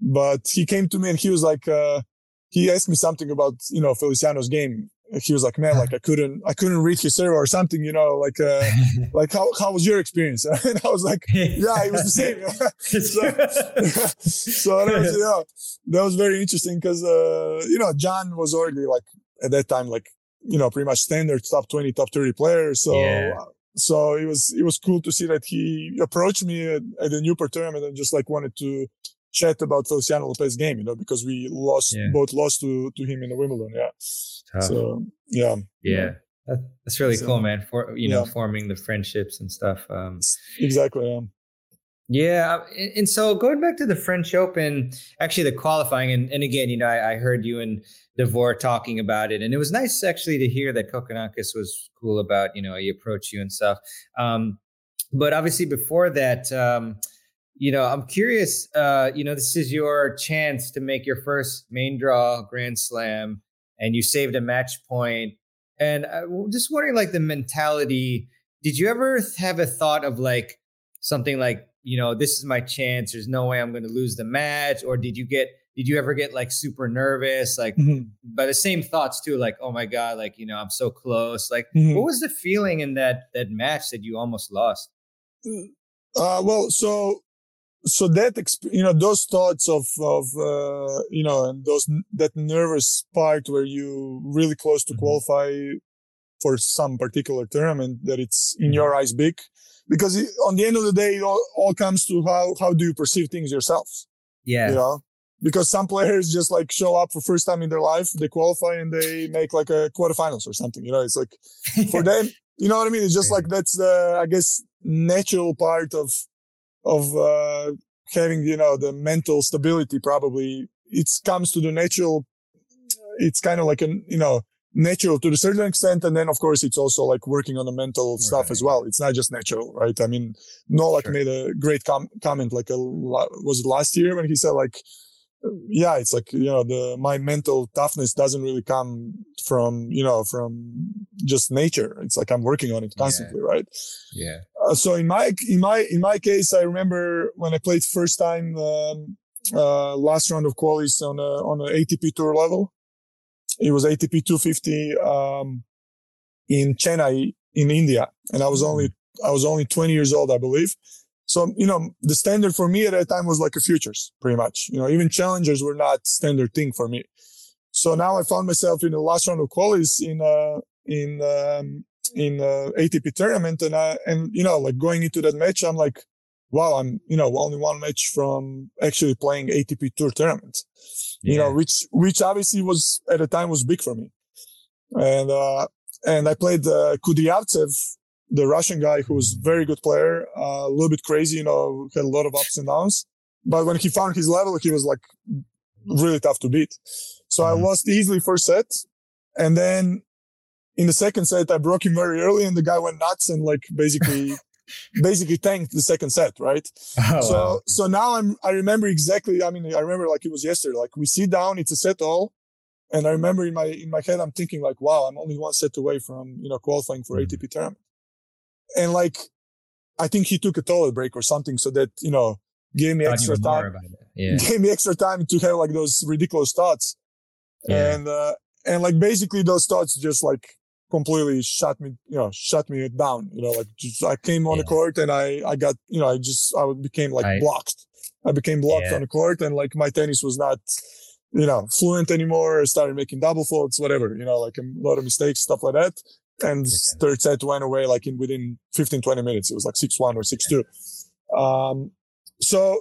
Speaker 3: But he came to me and he was like, uh, he asked me something about you know Feliciano's game, he was like, man, like I couldn't, I couldn't read his server or something, you know, like, uh, (laughs) like how, how was your experience? (laughs) And I was like, yeah, it was the same. (laughs) so, so that was, yeah, that was very interesting because, uh, you know, John was already like at that time, like, you know, pretty much standard top 20, top 30 players. So, yeah. so it was, it was cool to see that he approached me at, at the Newport tournament and just like wanted to, chat about Feliciano Lopez game, you know, because we lost yeah. both lost to to him in the Wimbledon. Yeah. Tough. So yeah.
Speaker 4: Yeah. That's really so, cool, man. For you know, forming the friendships and stuff. Um,
Speaker 3: exactly. Yeah.
Speaker 4: Yeah, and so going back to the French Open, actually the qualifying, and, and again, you know, I, I heard you and Davor talking about it, and it was nice actually to hear that Kokkinakis was cool about, you know, he approached you and stuff. Um, but obviously before that, um, you know, I'm curious. Uh, you know, this is your chance to make your first main draw Grand Slam, and you saved a match point. And I'm just wondering, like, the mentality. Did you ever have a thought of like something like, you know, this is my chance. There's no way I'm going to lose the match, or did you get? Did you ever get like super nervous? Like, mm-hmm. but the same thoughts too. Like, oh my god, like you know, I'm so close. Like, mm-hmm. what was the feeling in that that match that you almost lost?
Speaker 3: Uh, well, so so that you know those thoughts of of uh, you know and those that nervous part where you really close to mm-hmm. qualify for some particular tournament that it's in mm-hmm. your eyes big because it, on the end of the day it all, all comes to how how do you perceive things yourselves
Speaker 4: yeah.
Speaker 3: you know? Because some players just like show up for first time in their life they qualify and they make like a quarterfinals or something you know? It's like for (laughs) them you know what i mean? It's just like that's the i guess natural part of of uh, having you know the mental stability probably it comes to the natural it's kind of like a you know natural to a certain extent. And then, of course, it's also like working on the mental right. stuff as well. It's not just natural, right? I mean, Novak sure. made a great com- comment, like, a, was it last year when he said, like, yeah, it's like, you know, the, my mental toughness doesn't really come from, you know, from just nature. It's like I'm working on it constantly,
Speaker 4: yeah.
Speaker 3: right?
Speaker 4: Yeah.
Speaker 3: Uh, so in my, in my, in my case, I remember when I played first time, um, uh, last round of qualies on a, on an ATP tour level. It was ATP 250, um, in Chennai in India. And I was only, mm-hmm. I was only 20 years old, I believe. So, you know, the standard for me at that time was like a futures pretty much, you know, even challengers were not standard thing for me. So now I found myself in the last round of qualies in, uh, in, um, in, uh, ATP tournament. And I, and, you know, like going into that match, I'm like, wow, I'm, you know, only one match from actually playing ATP tour tournament, yeah. you know, which, which obviously was at the time was big for me. And, uh, and I played, uh, Kudryavtsev the Russian guy who was very good player, uh, a little bit crazy, you know, had a lot of ups and downs. But when he found his level, he was like really tough to beat. So mm-hmm. I lost easily first set. And then in the second set, I broke him very early and the guy went nuts and like basically, (laughs) basically tanked the second set. Right. Oh, so, wow. so now I'm, I remember exactly. I mean, I remember like it was yesterday, like we sit down, it's a set all. And I remember in my, in my head, I'm thinking like, wow, I'm only one set away from, you know, qualifying for mm-hmm. ATP tournament and like I think he took a toilet break or something so that you know gave me extra time.
Speaker 4: Yeah. (laughs)
Speaker 3: Gave me extra time to have like those ridiculous thoughts, yeah. and uh, and like basically those thoughts just like completely shut me, you know, shut me down. You know, like just, I came on yeah. the court and I I got you know I just I became like I, blocked. I became blocked yeah. on the court and like my tennis was not you know fluent anymore. I started making double faults, whatever. You know, like a lot of mistakes, stuff like that and third set went away like in within 15 20 minutes it was like 6-1 or 6-2 um, so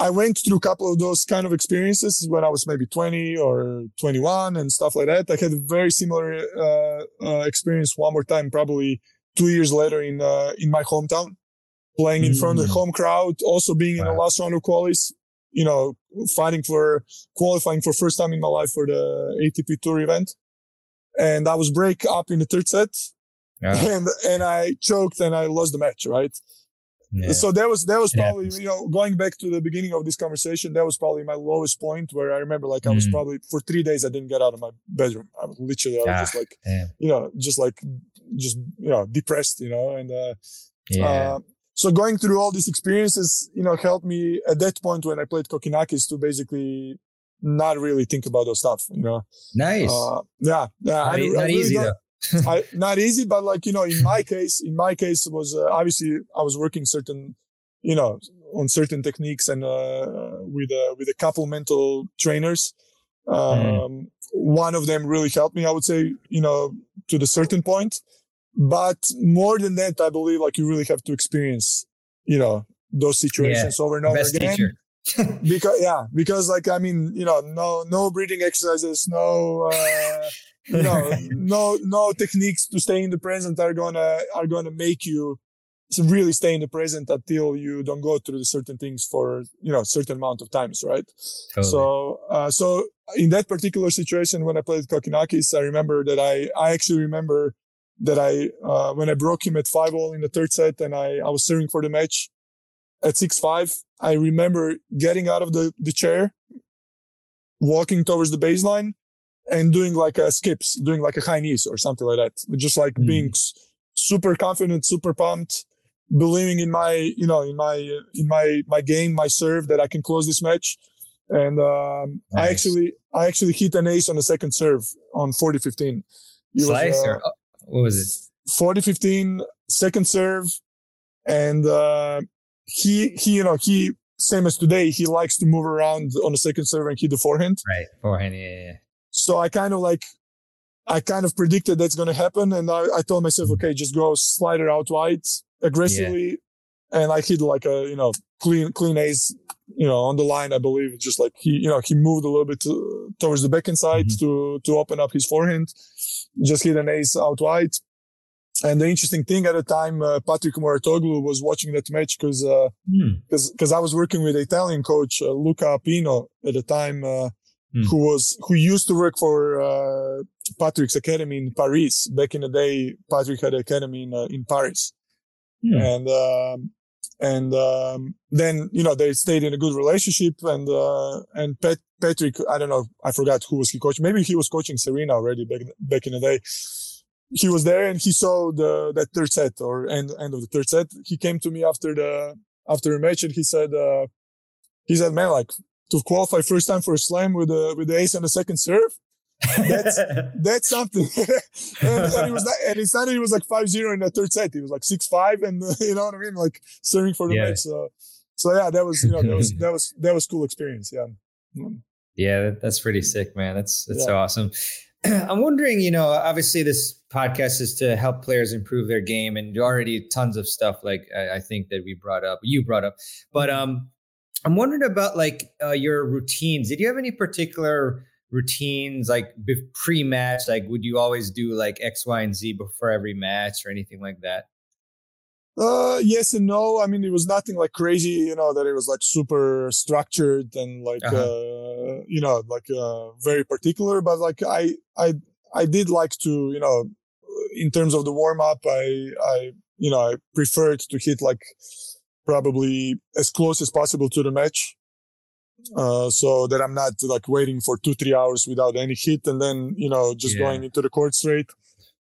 Speaker 3: i went through a couple of those kind of experiences when i was maybe 20 or 21 and stuff like that i had a very similar uh, uh, experience one more time probably two years later in uh, in my hometown playing in front of the mm. home crowd also being wow. in the last round of qualies you know fighting for qualifying for first time in my life for the atp tour event and I was break up in the third set, yeah. and and I choked and I lost the match. Right. Yeah. So that was that was probably you know going back to the beginning of this conversation that was probably my lowest point where I remember like I was mm. probably for three days I didn't get out of my bedroom I was literally I was ah, just like yeah. you know just like just you know depressed you know and uh, yeah. Uh, so going through all these experiences you know helped me at that point when I played Kokkinakis to basically not really think about those stuff, you know.
Speaker 4: Nice.
Speaker 3: Uh, yeah. Yeah.
Speaker 4: Not, I, not I really easy though.
Speaker 3: I, (laughs) not easy, but like, you know, in my case, in my case it was, uh, obviously I was working certain, you know, on certain techniques and, uh, with, uh, with a couple mental trainers. Um, mm. one of them really helped me, I would say, you know, to the certain point. But more than that, I believe like you really have to experience, you know, those situations yeah. over and over Best again. Teacher because yeah because like i mean you know no no breathing exercises no uh, know (laughs) no no techniques to stay in the present are gonna are gonna make you really stay in the present until you don't go through certain things for you know certain amount of times right totally. so uh, so in that particular situation when i played kokkinakis i remember that i i actually remember that i uh, when i broke him at five all in the third set and i i was serving for the match at six five, I remember getting out of the, the chair, walking towards the baseline and doing like a skips, doing like a high knees or something like that. Just like mm. being super confident, super pumped, believing in my, you know, in my, in my, my game, my serve that I can close this match. And, um, nice. I actually, I actually hit an ace on the second serve on 40 15.
Speaker 4: Slice was, uh, or what was it?
Speaker 3: 40 15, second serve. And, uh, he he you know he same as today he likes to move around on the second serve and hit the forehand.
Speaker 4: Right, forehand, yeah, yeah.
Speaker 3: So I kind of like I kind of predicted that's going to happen, and I, I told myself, okay, just go slider out wide aggressively, yeah. and I hit like a you know clean clean ace, you know, on the line. I believe just like he you know he moved a little bit to, towards the backhand side mm-hmm. to to open up his forehand, just hit an ace out wide. And the interesting thing at the time, uh, Patrick Mouratoglou was watching that match because because uh, mm. Cause, I was working with Italian coach uh, Luca Pino at the time. Uh, mm. who was who used to work for uh, Patrick's academy in Paris back in the day. Patrick had an academy in uh, in Paris, mm. and um, and um, then you know they stayed in a good relationship and uh, and Pat, Patrick I don't know I forgot who was he coaching maybe he was coaching Serena already back back in the day he was there and he saw the that third set or end end of the third set he came to me after the after the match and he said uh, he said man like to qualify first time for a slam with the with the ace on the second serve that's (laughs) that's something. (laughs) and, and, it was not, and it's not that he was like 5-0 in the third set. He was like 6-5 and (laughs) you know what I mean? Like serving for the yeah. match. So so yeah, that was you know that was that was that was cool experience. Yeah.
Speaker 4: Mm. Yeah, that's pretty sick, man. That's that's yeah. so awesome. (clears throat) I'm wondering, you know, obviously this podcast is to help players improve their game, and already tons of stuff like I, I think that we brought up, you brought up, but mm-hmm. um, I'm wondering about like uh, your routines. Did you have any particular routines like pre-match like would you always do like x y and z before every match or anything like that
Speaker 3: uh yes and no i mean it was nothing like crazy you know that it was like super structured and like uh-huh. uh you know like uh very particular but like i i i did like to you know in terms of the warm up i i you know i preferred to hit like probably as close as possible to the match uh, so that I'm not like waiting for two, three hours without any hit and then, you know, just yeah. going into the court straight.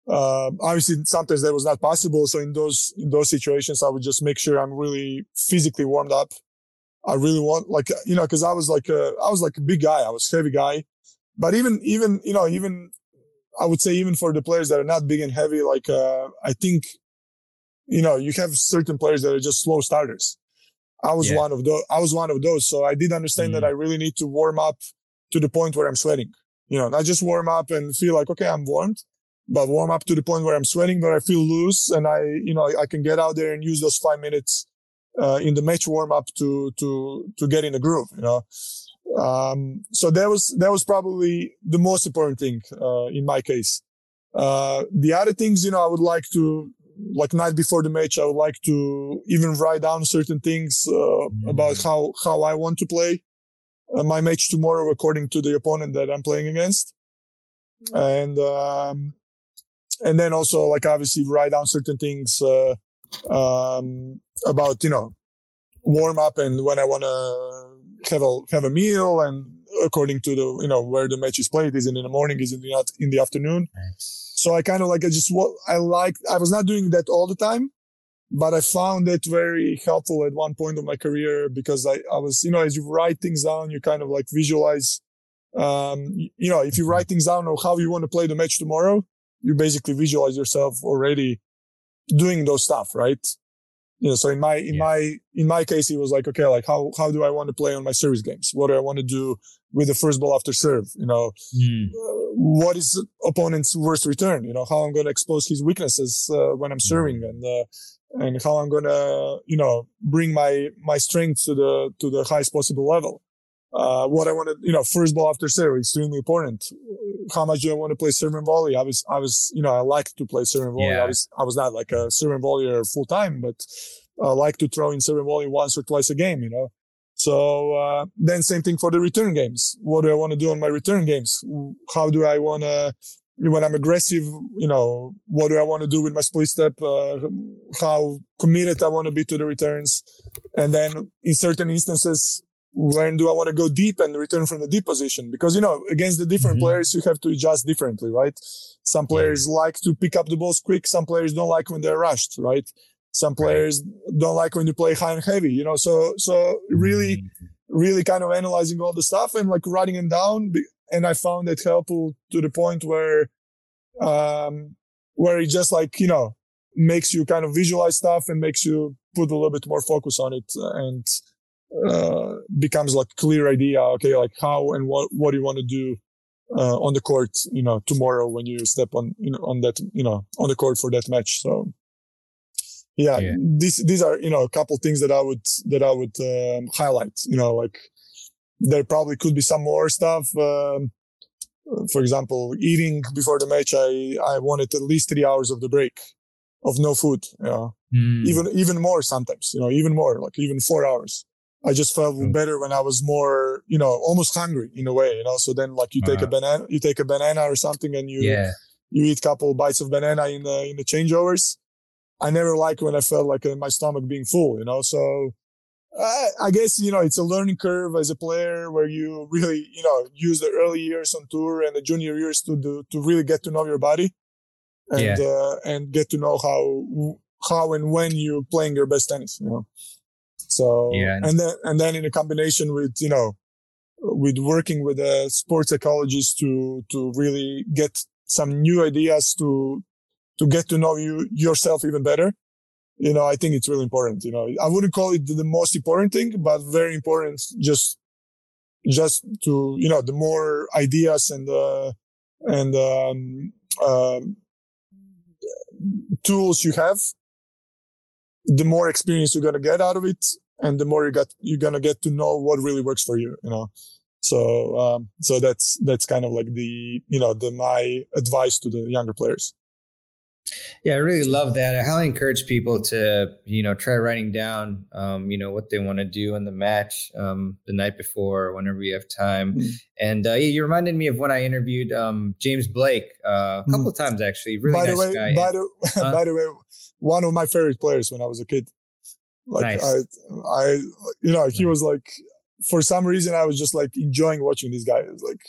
Speaker 3: Uh, obviously sometimes that was not possible. So in those, in those situations, I would just make sure I'm really physically warmed up. I really want like, you know, cause I was like, a, I was like a big guy. I was heavy guy, but even, even, you know, even I would say even for the players that are not big and heavy, like, uh, I think, you know, you have certain players that are just slow starters. I was yeah. one of those. I was one of those. So I did understand mm-hmm. that I really need to warm up to the point where I'm sweating. You know, not just warm up and feel like, okay, I'm warmed, but warm up to the point where I'm sweating, where I feel loose and I, you know, I can get out there and use those five minutes, uh, in the match warm up to, to, to get in the groove, you know. Um, so that was, that was probably the most important thing, uh, in my case. Uh, the other things, you know, I would like to, like night before the match, I would like to even write down certain things uh, mm-hmm. about how how I want to play uh, my match tomorrow according to the opponent that I'm playing against, and um, and then also like obviously write down certain things uh, um, about you know warm up and when I want to have a have a meal and according to the you know where the match is played is it in the morning is it in the, in the afternoon. Nice so I kind of like, I just, I like, I was not doing that all the time, but I found it very helpful at one point of my career because I, I was, you know, as you write things down, you kind of like visualize, um, you know, if you write things down or how you want to play the match tomorrow, you basically visualize yourself already doing those stuff, right? You know, so in my, in yeah. my, in my case, it was like, okay, like how, how do I want to play on my service games? What do I want to do with the first ball after serve? You know, mm. uh, what is opponent's worst return? You know, how I'm going to expose his weaknesses uh, when I'm serving and, uh, and how I'm going to, you know, bring my, my strength to the, to the highest possible level. Uh, what I want to, you know, first ball after serve, extremely important. How much do I want to play serve and volley? I was, I was, you know, I like to play serve and volley. Yeah. I was, I was not like a serve and volleyer full time, but I like to throw in serve and volley once or twice a game, you know. So uh, then same thing for the return games. What do I want to do on my return games? How do I want to when I'm aggressive, you know, what do I want to do with my split step? Uh, how committed I want to be to the returns. And then in certain instances, when do I want to go deep and return from the deep position? Because, you know, against the different mm-hmm. players, you have to adjust differently, right? Some players yeah. like to pick up the balls quick. Some players don't like when they're rushed, right? Some players right. don't like when you play high and heavy, you know. So so really, mm-hmm. really kind of analyzing all the stuff and like writing them down. And I found it helpful to the point where, um, where it just like you know makes you kind of visualize stuff and makes you put a little bit more focus on it and uh, becomes like clear idea. Okay, like how and what what do you want to do uh, on the court, you know, tomorrow when you step on, you know, on that, you know, on the court for that match. So yeah, yeah, these these are you know a couple things that I would that I would um, highlight. You know, like there probably could be some more stuff. Um, for example, eating before the match, I I wanted at least three hours of the break of no food. You know, mm. even even more sometimes. You know, even more like even four hours. I just felt mm. better when I was more, you know, almost hungry in a way, you know. So then, like, you take uh-huh. a banana, you take a banana or something, and you yeah. you eat a couple bites of banana in the in the changeovers. I never like when I felt like uh, my stomach being full, you know. So I, I guess you know it's a learning curve as a player where you really, you know, use the early years on tour and the junior years to do to really get to know your body and yeah. uh, and get to know how how and when you're playing your best tennis, you know. So yeah. and then and then in a combination with you know with working with a sports psychologist to to really get some new ideas to to get to know you yourself even better. You know, I think it's really important. You know, I wouldn't call it the most important thing, but very important. Just just to you know, the more ideas and uh, and um, uh, tools you have, the more experience you're going to get out of it and the more you got you're going to get to know what really works for you you know so um, so that's that's kind of like the you know the my advice to the younger players
Speaker 4: yeah, I really love that. I highly encourage people to, you know, try writing down, um, you know, what they want to do in the match um, the night before, whenever you have time. Mm. And uh, yeah, you reminded me of when I interviewed um, James Blake uh, a couple mm. of times, actually. Really by nice
Speaker 3: the way,
Speaker 4: guy.
Speaker 3: By the, (laughs) uh, by the way, one of my favorite players when I was a kid. Like nice. I, I, you know, he was like, for some reason, I was just like enjoying watching these guys. Like,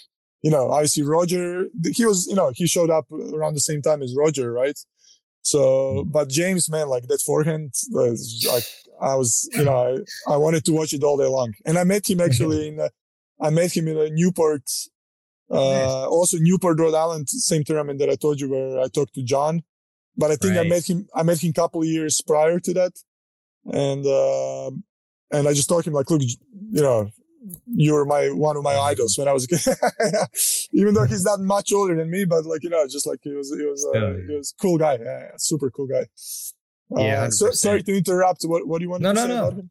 Speaker 3: you know, I see Roger. He was, you know, he showed up around the same time as Roger, right? So, mm. but James, man, like that forehand, like I was, you know, I, I wanted to watch it all day long. And I met him (laughs) actually in, uh, I met him in a Newport, uh, also Newport, Rhode Island, same tournament that I told you where I talked to John. But I think right. I met him, I met him a couple of years prior to that. And, uh, and I just told him like, look, you know, you were my one of my idols when I was a kid. (laughs) Even though he's not much older than me, but like you know, just like he was, he was, uh, he was cool guy, yeah, super cool guy. Yeah. Uh, so, sorry to interrupt. What What do you want?
Speaker 4: No,
Speaker 3: to
Speaker 4: no, no.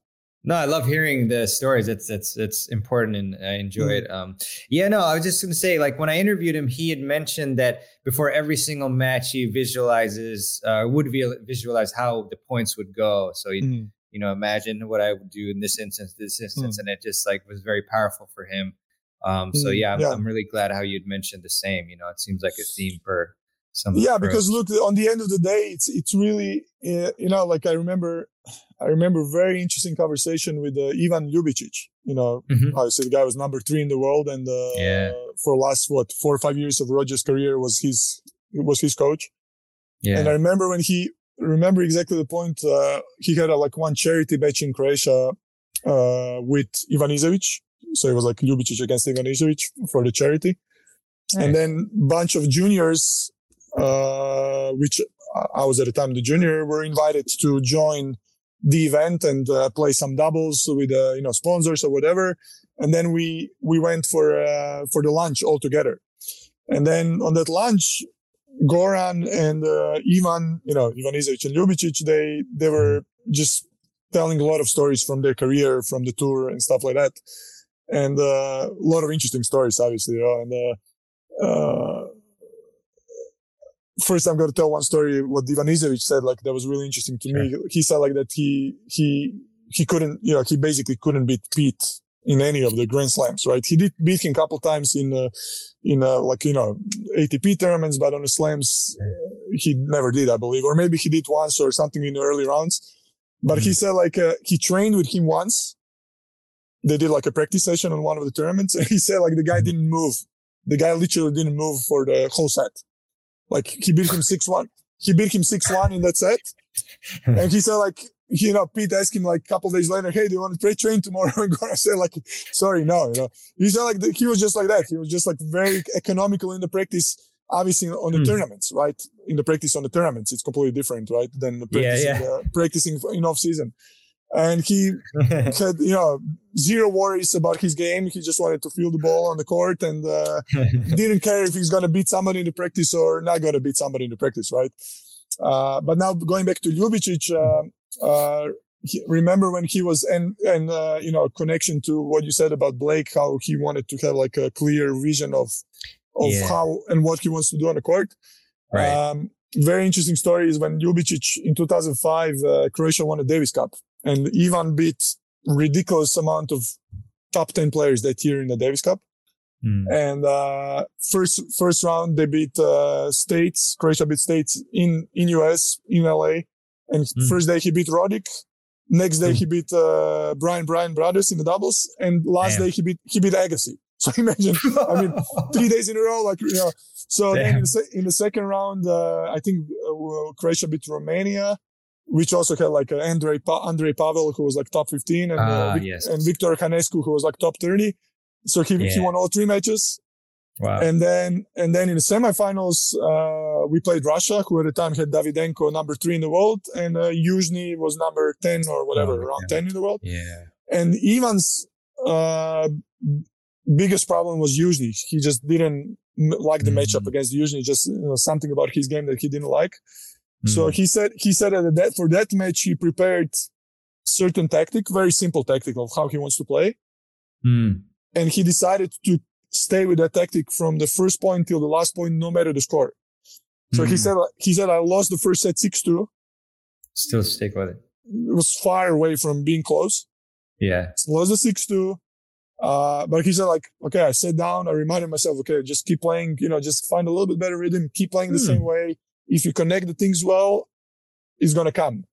Speaker 4: No, I love hearing the stories. It's it's it's important, and I enjoy mm. it. Um, yeah, no, I was just gonna say, like when I interviewed him, he had mentioned that before every single match, he visualizes, uh, would visualize how the points would go. So he mm you know, imagine what I would do in this instance, this instance, mm. and it just like was very powerful for him. Um, so hmm. yeah I'm, yeah, I'm, really glad how you'd mentioned the same. You know, it seems like a theme for some.
Speaker 3: Yeah, because look, on the end of the day, it's it's really uh, you know, like I remember, I remember very interesting conversation with uh, Ivan Ljubicic. You know, mm-hmm. obviously the guy was number three in the world, and uh, yeah. for last what four or five years of Roger's career was his was his coach. Yeah. And I remember when he remember exactly the point. Uh, he had a, like one charity match in Croatia uh, with Ivanisevic. So it was like Ljubicic against Ivan Ivanisevic for the charity. Nice. And then bunch of juniors, uh, which I was at the time the junior, were invited to join the event and uh, play some doubles with uh, you know sponsors or whatever. And then we we went for uh, for the lunch all together. And then on that lunch, Goran and uh, Ivan, you know, Ivanisevic and Ljubicic, they, they were just telling a lot of stories from their career, from the tour and stuff like that. And uh, a lot of interesting stories, obviously. You know? And uh, uh, first, I'm going to tell one story. What Ivanisevic said, like that was really interesting to sure. me. He said like that he he he couldn't, you know, he basically couldn't beat Pete in any of the Grand Slams, right? He did beat him a couple times in, uh, in uh, like you know ATP tournaments, but on the slams uh, he never did, I believe, or maybe he did once or something in the early rounds. But mm-hmm. he said like uh, he trained with him once. They did like a practice session on one of the tournaments, (laughs) and he said like the guy mm-hmm. didn't move. The guy literally didn't move for the whole set. Like he beat him six one. He beat him six one in that set, and he said like you know, Pete asked him like a couple days later, "Hey, do you want to play train tomorrow?" (laughs) And gonna say like, "Sorry, no." You know, he said like he was just like that. He was just like very economical in the practice. Obviously, on the mm. tournaments, right? In the practice on the tournaments, it's completely different, right? Than practicing, yeah, yeah. Uh, practicing in off season. And he (laughs) had, you know, zero worries about his game. He just wanted to feel the ball on the court and uh, (laughs) didn't care if he's going to beat somebody in the practice or not going to beat somebody in the practice, right? Uh, but now going back to Ljubicic, uh, uh, he, remember when he was and and uh, you know connection to what you said about Blake, how he wanted to have like a clear vision of of yeah. how and what he wants to do on the court. Right. Um, very interesting story is when Ljubicic in 2005, uh, Croatia won a Davis Cup and Ivan beat ridiculous amount of top 10 players that year in the Davis Cup. Mm. And uh, first first round they beat uh, States, Croatia beat States in in US in LA. And mm. first day he beat Roddick. Next day mm. he beat uh, Bryan Bryan brothers in the doubles, and last Damn. day he beat he beat Agassi. (laughs) So imagine, I mean, (laughs) three days in a row, like you know. So Damn. then in the, in the, second round, uh, I think uh, Croatia beat Romania, which also had like uh, Andre pa- Andrei Pavel, who was like top 15, and uh, yes. and Victor Hanescu, who was like top 30. So he, yeah. he won all three matches. Wow. And then, and then in the semifinals, uh, we played Russia, who at the time had Davidenko number three in the world, and uh, Yuzhny was number 10 or whatever, oh, around yeah. 10 in the world.
Speaker 4: Yeah.
Speaker 3: And Ivan's, uh, biggest problem was Yuzhny. He just didn't like the mm-hmm. matchup against Yuzhny, just you know, something about his game that he didn't like. So he said, he said that for that match, he prepared certain tactic, very simple tactic of how he wants to play.
Speaker 4: Mm
Speaker 3: and he decided to stay with that tactic from the first point till the last point, no matter the score. So mm he hmm. said, he said, I lost the first set 6-2.
Speaker 4: Still stick with it.
Speaker 3: It was far away from being close.
Speaker 4: Yeah.
Speaker 3: So lost the 6-2. Uh, but he said like, okay, I sat down. I reminded myself, okay, just keep playing, you know, just find a little bit better rhythm, keep playing the same hmm. way. If you connect the things well, it's going to come.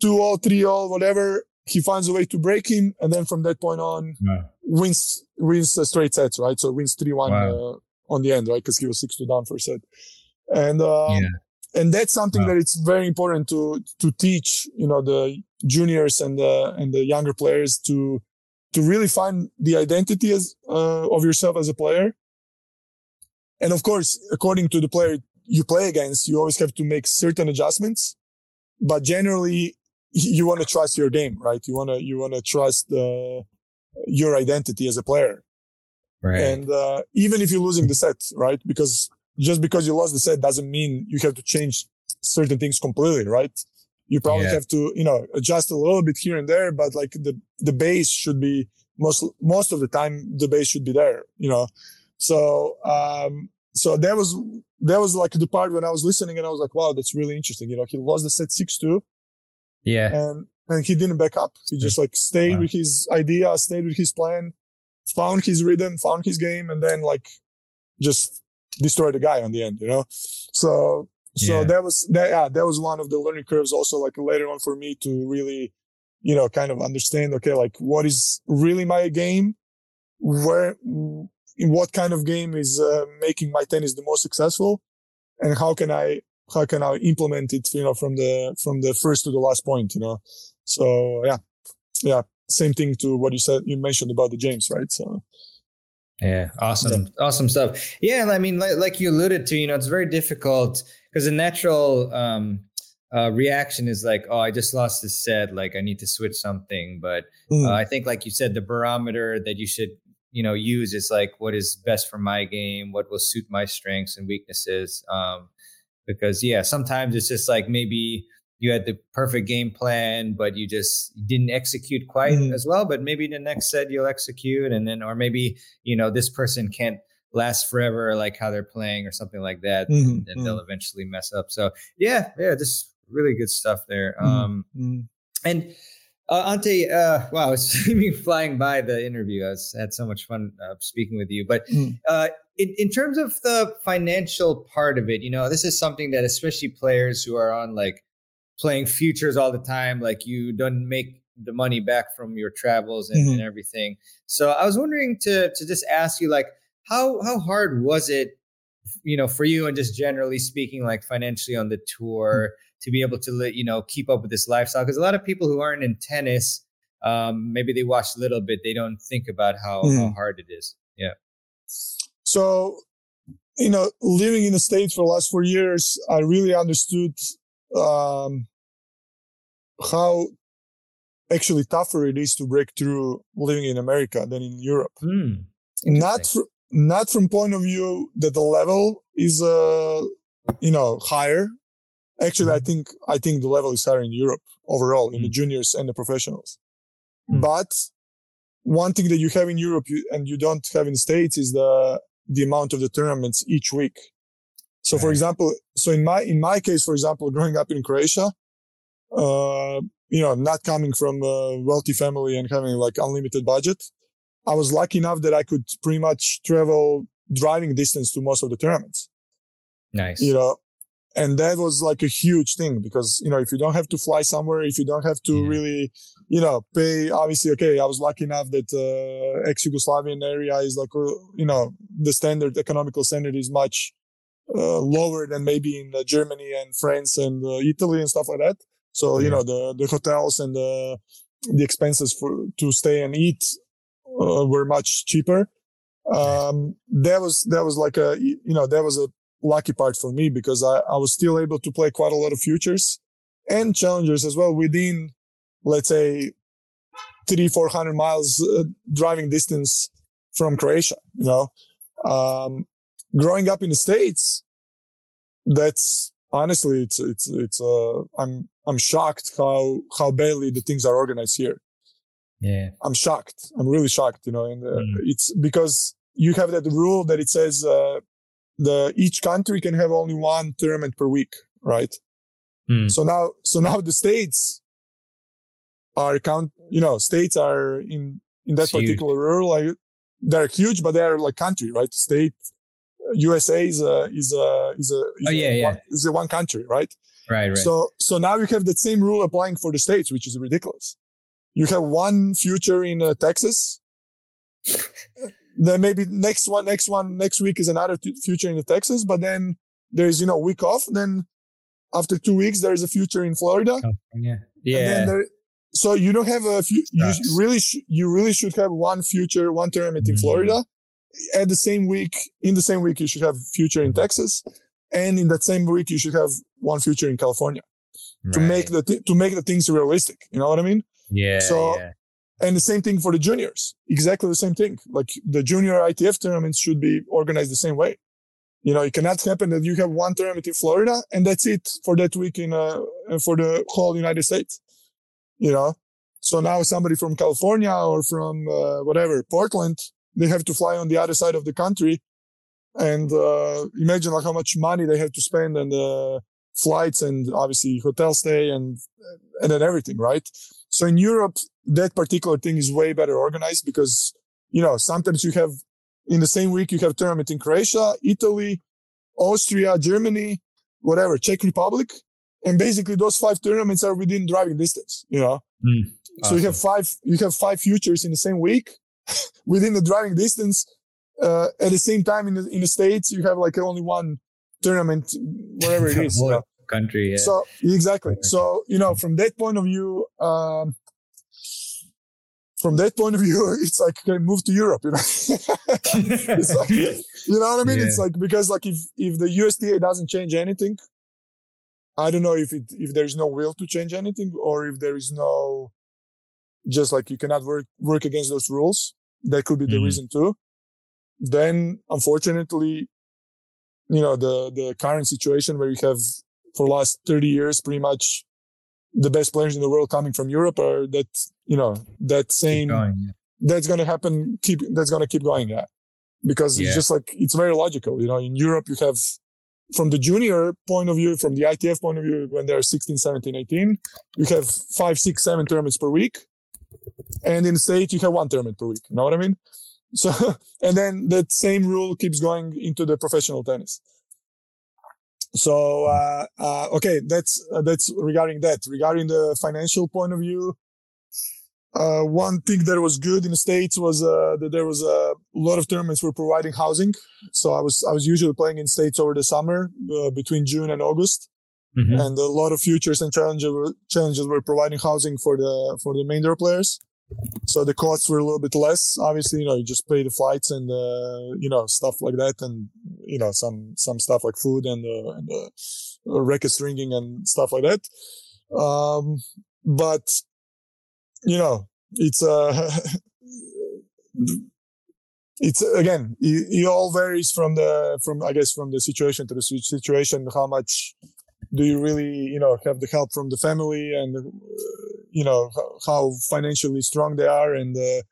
Speaker 3: Two all, three all, whatever. He finds a way to break him. And then from that point on, yeah wins wins straight sets, right? So wins three one wow. uh, on the end, right? Because he was six two down for a set, and um, yeah. and that's something wow. that it's very important to to teach, you know, the juniors and the and the younger players to to really find the identity as uh, of yourself as a player. And of course, according to the player you play against, you always have to make certain adjustments. But generally, you want to trust your game, right? You want to you want to trust the your identity as a player.
Speaker 4: Right.
Speaker 3: And uh, even if you're losing the set, right? Because just because you lost the set doesn't mean you have to change certain things completely, right? You probably yeah. have to, you know, adjust a little bit here and there, but like the, the base should be most, most of the time, the base should be there, you know? So, um, so that was, that was like the part when I was listening and I was like, wow, that's really interesting. You know, he lost the set 6-2.
Speaker 4: Yeah.
Speaker 3: And and he didn't back up. He just like stayed wow. with his idea, stayed with his plan, found his rhythm, found his game, and then like just destroyed the guy on the end, you know? So, so yeah. that was, that, yeah, that was one of the learning curves also like later on for me to really, you know, kind of understand, okay, like what is really my game? Where, in what kind of game is uh, making my tennis the most successful? And how can I, how can I implement it, you know, from the, from the first to the last point, you know? So yeah, yeah, same thing to what you said. You mentioned about the James, right? So.
Speaker 4: Yeah, awesome, yeah. awesome stuff. Yeah, I mean, like, like, you alluded to, you know, it's very difficult because the natural um, uh, reaction is like, oh, I just lost this set, like I need to switch something. But mm. uh, I think, like you said, the barometer that you should, you know, use is like what is best for my game, what will suit my strengths and weaknesses. Um, because yeah, sometimes it's just like maybe you had the perfect game plan, but you just didn't execute quite mm-hmm. as well. But maybe the next set you'll execute, and then, or maybe you know this person can't last forever, like how they're playing, or something like that, mm-hmm. and, and they'll mm-hmm. eventually mess up. So yeah, yeah, just really good stuff there. Mm-hmm. Um, mm-hmm. and uh, Ante, uh, wow, (laughs) it's flying by the interview. I was, had so much fun uh, speaking with you. But mm. uh, in, in terms of the financial part of it, you know, this is something that especially players who are on like playing futures all the time like you don't make the money back from your travels and, mm-hmm. and, everything so i was wondering to to just ask you like how how hard was it you know for you and just generally speaking like financially on the tour mm-hmm. To be able to you know keep up with this lifestyle because a lot of people who aren't in tennis um maybe they watch a little bit they don't think about how mm-hmm. how hard it is yeah
Speaker 3: so you know living in the states for the last four years i really understood um, how actually tougher it is to break through living in America than in Europe.
Speaker 4: Mm,
Speaker 3: not fr- not from point of view that the level is uh you know higher. Actually, I hmm. think I think the level is higher in Europe overall in mm. the juniors and the professionals. Mm. But one thing that you have in Europe you, and you don't have in the States is the the amount of the tournaments each week. So, for example, so in my in my case, for example, growing up in Croatia, uh, you know, not coming from a wealthy family and having like unlimited budget, I was lucky enough that I could pretty much travel driving distance to most of the tournaments.
Speaker 4: Nice.
Speaker 3: You know, and that was like a huge thing because, you know, if you don't have to fly somewhere, if you don't have to yeah. really, you know, pay, obviously, okay, I was lucky enough that, uh, ex-Yugoslavian area is like, uh, you know, the standard, economical standard is much, uh, lower than maybe in uh, Germany and France and uh, Italy and stuff like that. So, yeah. you know, the, the hotels and the, the expenses for, to stay and eat, uh, were much cheaper. Um, that was, that was like a, you know, that was a lucky part for me because I, I was still able to play quite a lot of futures and challengers as well within, let's say, three, 400 miles uh, driving distance from Croatia, you know. Um, growing up in the States, that's honestly, it's, it's, it's, uh, I'm, I'm shocked how, how badly the things are organized here.
Speaker 4: Yeah.
Speaker 3: I'm shocked. I'm really shocked, you know, and uh, mm. it's because you have that rule that it says, uh, the each country can have only one tournament per week, right? Mm. So now, so now the states are count, you know, states are in, in that it's particular huge. rule, like they're huge, but they're like country, right? State USA is a, is a, is a, is
Speaker 4: oh, yeah,
Speaker 3: a
Speaker 4: yeah.
Speaker 3: One, is a one country, right?
Speaker 4: Right, right.
Speaker 3: So, so now you have that same rule applying for the states, which is ridiculous. You have one future in uh, Texas (laughs) then maybe next one, next one, next week is another t- future in the Texas, but then there's, you know, week off. Then after two weeks, there's a future in Florida.
Speaker 4: Yeah. Yeah.
Speaker 3: There, so you don't have a few, you really, sh- you really should have one future, one tournament in mm-hmm. Florida. At the same week, in the same week, you should have future in Texas. And in that same week, you should have one future in California right. to make the, th- to make the things realistic. You know what I mean?
Speaker 4: Yeah.
Speaker 3: So,
Speaker 4: yeah.
Speaker 3: And the same thing for the juniors. Exactly the same thing. Like the junior ITF tournaments should be organized the same way. You know, it cannot happen that you have one tournament in Florida and that's it for that week in, uh, for the whole United States. You know, so now somebody from California or from, uh, whatever, Portland, they have to fly on the other side of the country and, uh, imagine like how much money they have to spend and, uh, flights and obviously hotel stay and, and then everything, right? So in Europe, that particular thing is way better organized because, you know, sometimes you have in the same week, you have tournament in Croatia, Italy, Austria, Germany, whatever, Czech Republic. And basically those five tournaments are within driving distance, you know? Mm, awesome. So you have five, you have five futures in the same week (laughs) within the driving distance. Uh, at the same time in the, in the States, you have like only one tournament, whatever it (laughs) is. you know?
Speaker 4: Country. Yeah.
Speaker 3: So exactly. So, you know, from that point of view, um, from that point of view, (laughs) it's like okay, move to Europe. You know, (laughs) like, you know what I mean? Yeah. It's like because like if if the USTA doesn't change anything, I don't know if it if there's no will to change anything or if there is no just like you cannot work work against those rules. That could be the mm-hmm. reason too. Then unfortunately, you know the the current situation where you have for the last 30 years pretty much the best players in the world coming from Europe are that, you know, that same, going, yeah. that's going to happen. Keep, that's going to keep going. Yeah. Because yeah. it's just like, it's very logical. You know, in Europe, you have from the junior point of view, from the ITF point of view, when they're 16, 17, 18, you have five, six, seven tournaments per week. And in state, you have one tournament per week. You know what I mean? So, (laughs) and then that same rule keeps going into the professional tennis. So uh, uh, okay, that's uh, that's regarding that. Regarding the financial point of view, uh, one thing that was good in the states was uh, that there was a lot of tournaments were providing housing. So I was I was usually playing in states over the summer uh, between June and August, mm-hmm. and a lot of futures and challenges were, challenges were providing housing for the for the main draw players. So the costs were a little bit less. Obviously, you know, you just pay the flights and, uh, you know, stuff like that. And, you know, some, some stuff like food and, uh, and, uh, racket stringing and stuff like that. Um, but, you know, it's, uh, (laughs) it's again, it, it, all varies from the, from, I guess, from the situation to the situation, how much do you really, you know, have the help from the family and, uh, you know how financially strong they are and uh,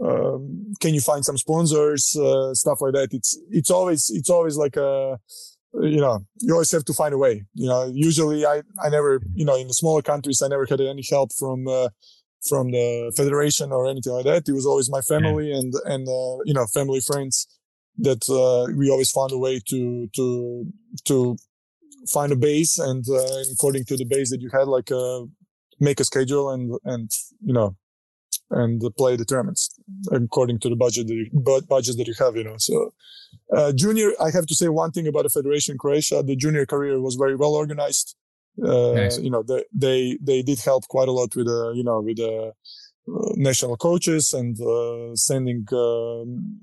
Speaker 3: um, can you find some sponsors uh, stuff like that it's it's always it's always like a you know, you always have to find a way. You know, usually I, I never, you know, in the smaller countries, I never had any help from, uh, from the federation or anything like that. It was always my family yeah. and, and, uh, you know, family friends that, uh, we always found a way to, to, to find a base and, uh, according to the base that you had, like, uh, make a schedule and, and, you know, and the play determines according to the budget that you, budget that you have, you know. So, uh, junior, I have to say one thing about the Federation Croatia. The junior career was very well organized. Uh, nice. You know, they, they, they did help quite a lot with, uh, you know, with the uh, national coaches and uh, sending, um,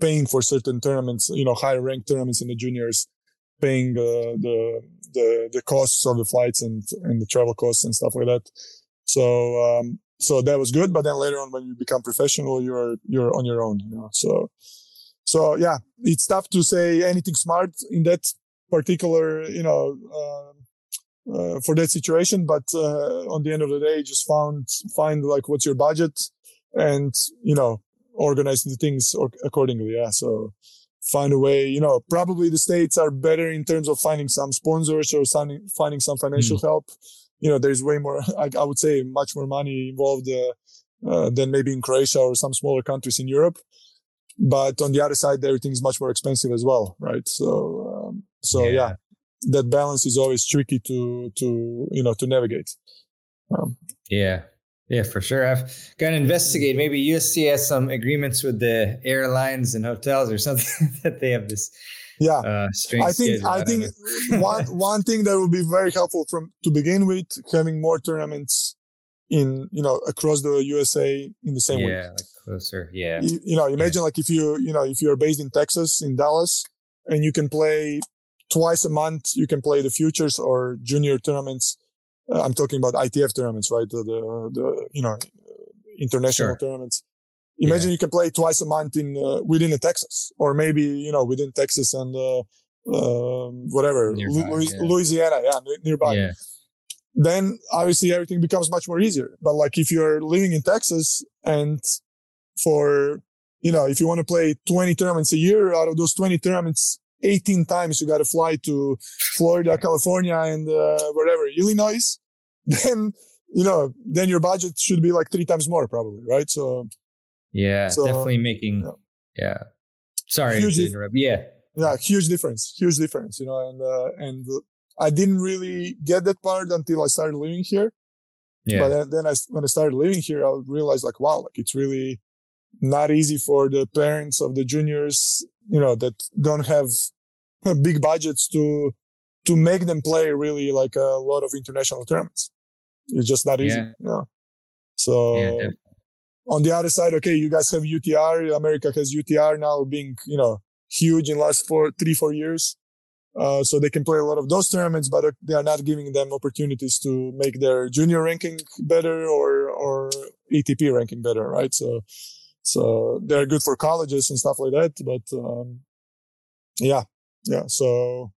Speaker 3: paying for certain tournaments, you know, higher ranked tournaments in the juniors, paying uh, the, the, the costs of the flights and, and the travel costs and stuff like that. So, um, so that was good. But then later on, when you become professional, you're you're on your own. You know? So so yeah, it's tough to say anything smart in that particular you know uh, uh, for that situation. But uh, on the end of the day, just found find like what's your budget and you know organize the things accordingly. Yeah, so find a way. You know, probably the states are better in terms of finding some sponsors or finding finding some financial mm. help you know, there's way more, (laughs) I, I would say much more money involved uh, uh, than maybe in Croatia or some smaller countries in Europe. But on the other side, everything is much more expensive as well, right? So, um, so yeah. yeah. that balance is always tricky to, to, you know, to navigate.
Speaker 4: Um, yeah. Yeah, for sure. I've got to investigate. Maybe USC has some agreements with the airlines and hotels or something (laughs) that they have this
Speaker 3: yeah uh, i think i think (laughs) one one thing that would be very helpful from to begin with having more tournaments in you know across the usa in the same way.
Speaker 4: yeah,
Speaker 3: week
Speaker 4: like closer yeah
Speaker 3: you, you know imagine yeah. like if you you know if you're based in texas in dallas and you can play twice a month you can play the futures or junior tournaments uh, i'm talking about itf tournaments right the the, the you know international sure. tournaments Imagine yeah. you can play twice a month in uh, within a Texas, or maybe you know within Texas and uh, uh, whatever nearby, Lu- yeah. Louisiana, yeah, nearby. Yeah. Then obviously everything becomes much more easier. But like if you're living in Texas and for you know if you want to play 20 tournaments a year, out of those 20 tournaments, 18 times you got to fly to Florida, California, and uh, whatever Illinois, (laughs) then you know then your budget should be like three times more probably, right? So
Speaker 4: yeah, so, definitely making. Yeah. yeah. Sorry huge to interrupt. Yeah.
Speaker 3: Yeah, huge difference. Huge difference. You know, and uh, and I didn't really get that part until I started living here. Yeah. But then, then I, when I started living here, I realized like, wow, like it's really not easy for the parents of the juniors, you know, that don't have (laughs) big budgets to to make them play really like a lot of international tournaments. It's just not easy. Yeah. You know? So yeah, on the other side, okay, you guys have UTR. America has UTR now being, you know, huge in last four, three, four years. Uh, so they can play a lot of those tournaments, but they are not giving them opportunities to make their junior ranking better or, or ATP ranking better, right? So, so they're good for colleges and stuff like that. But, um, yeah, yeah. So,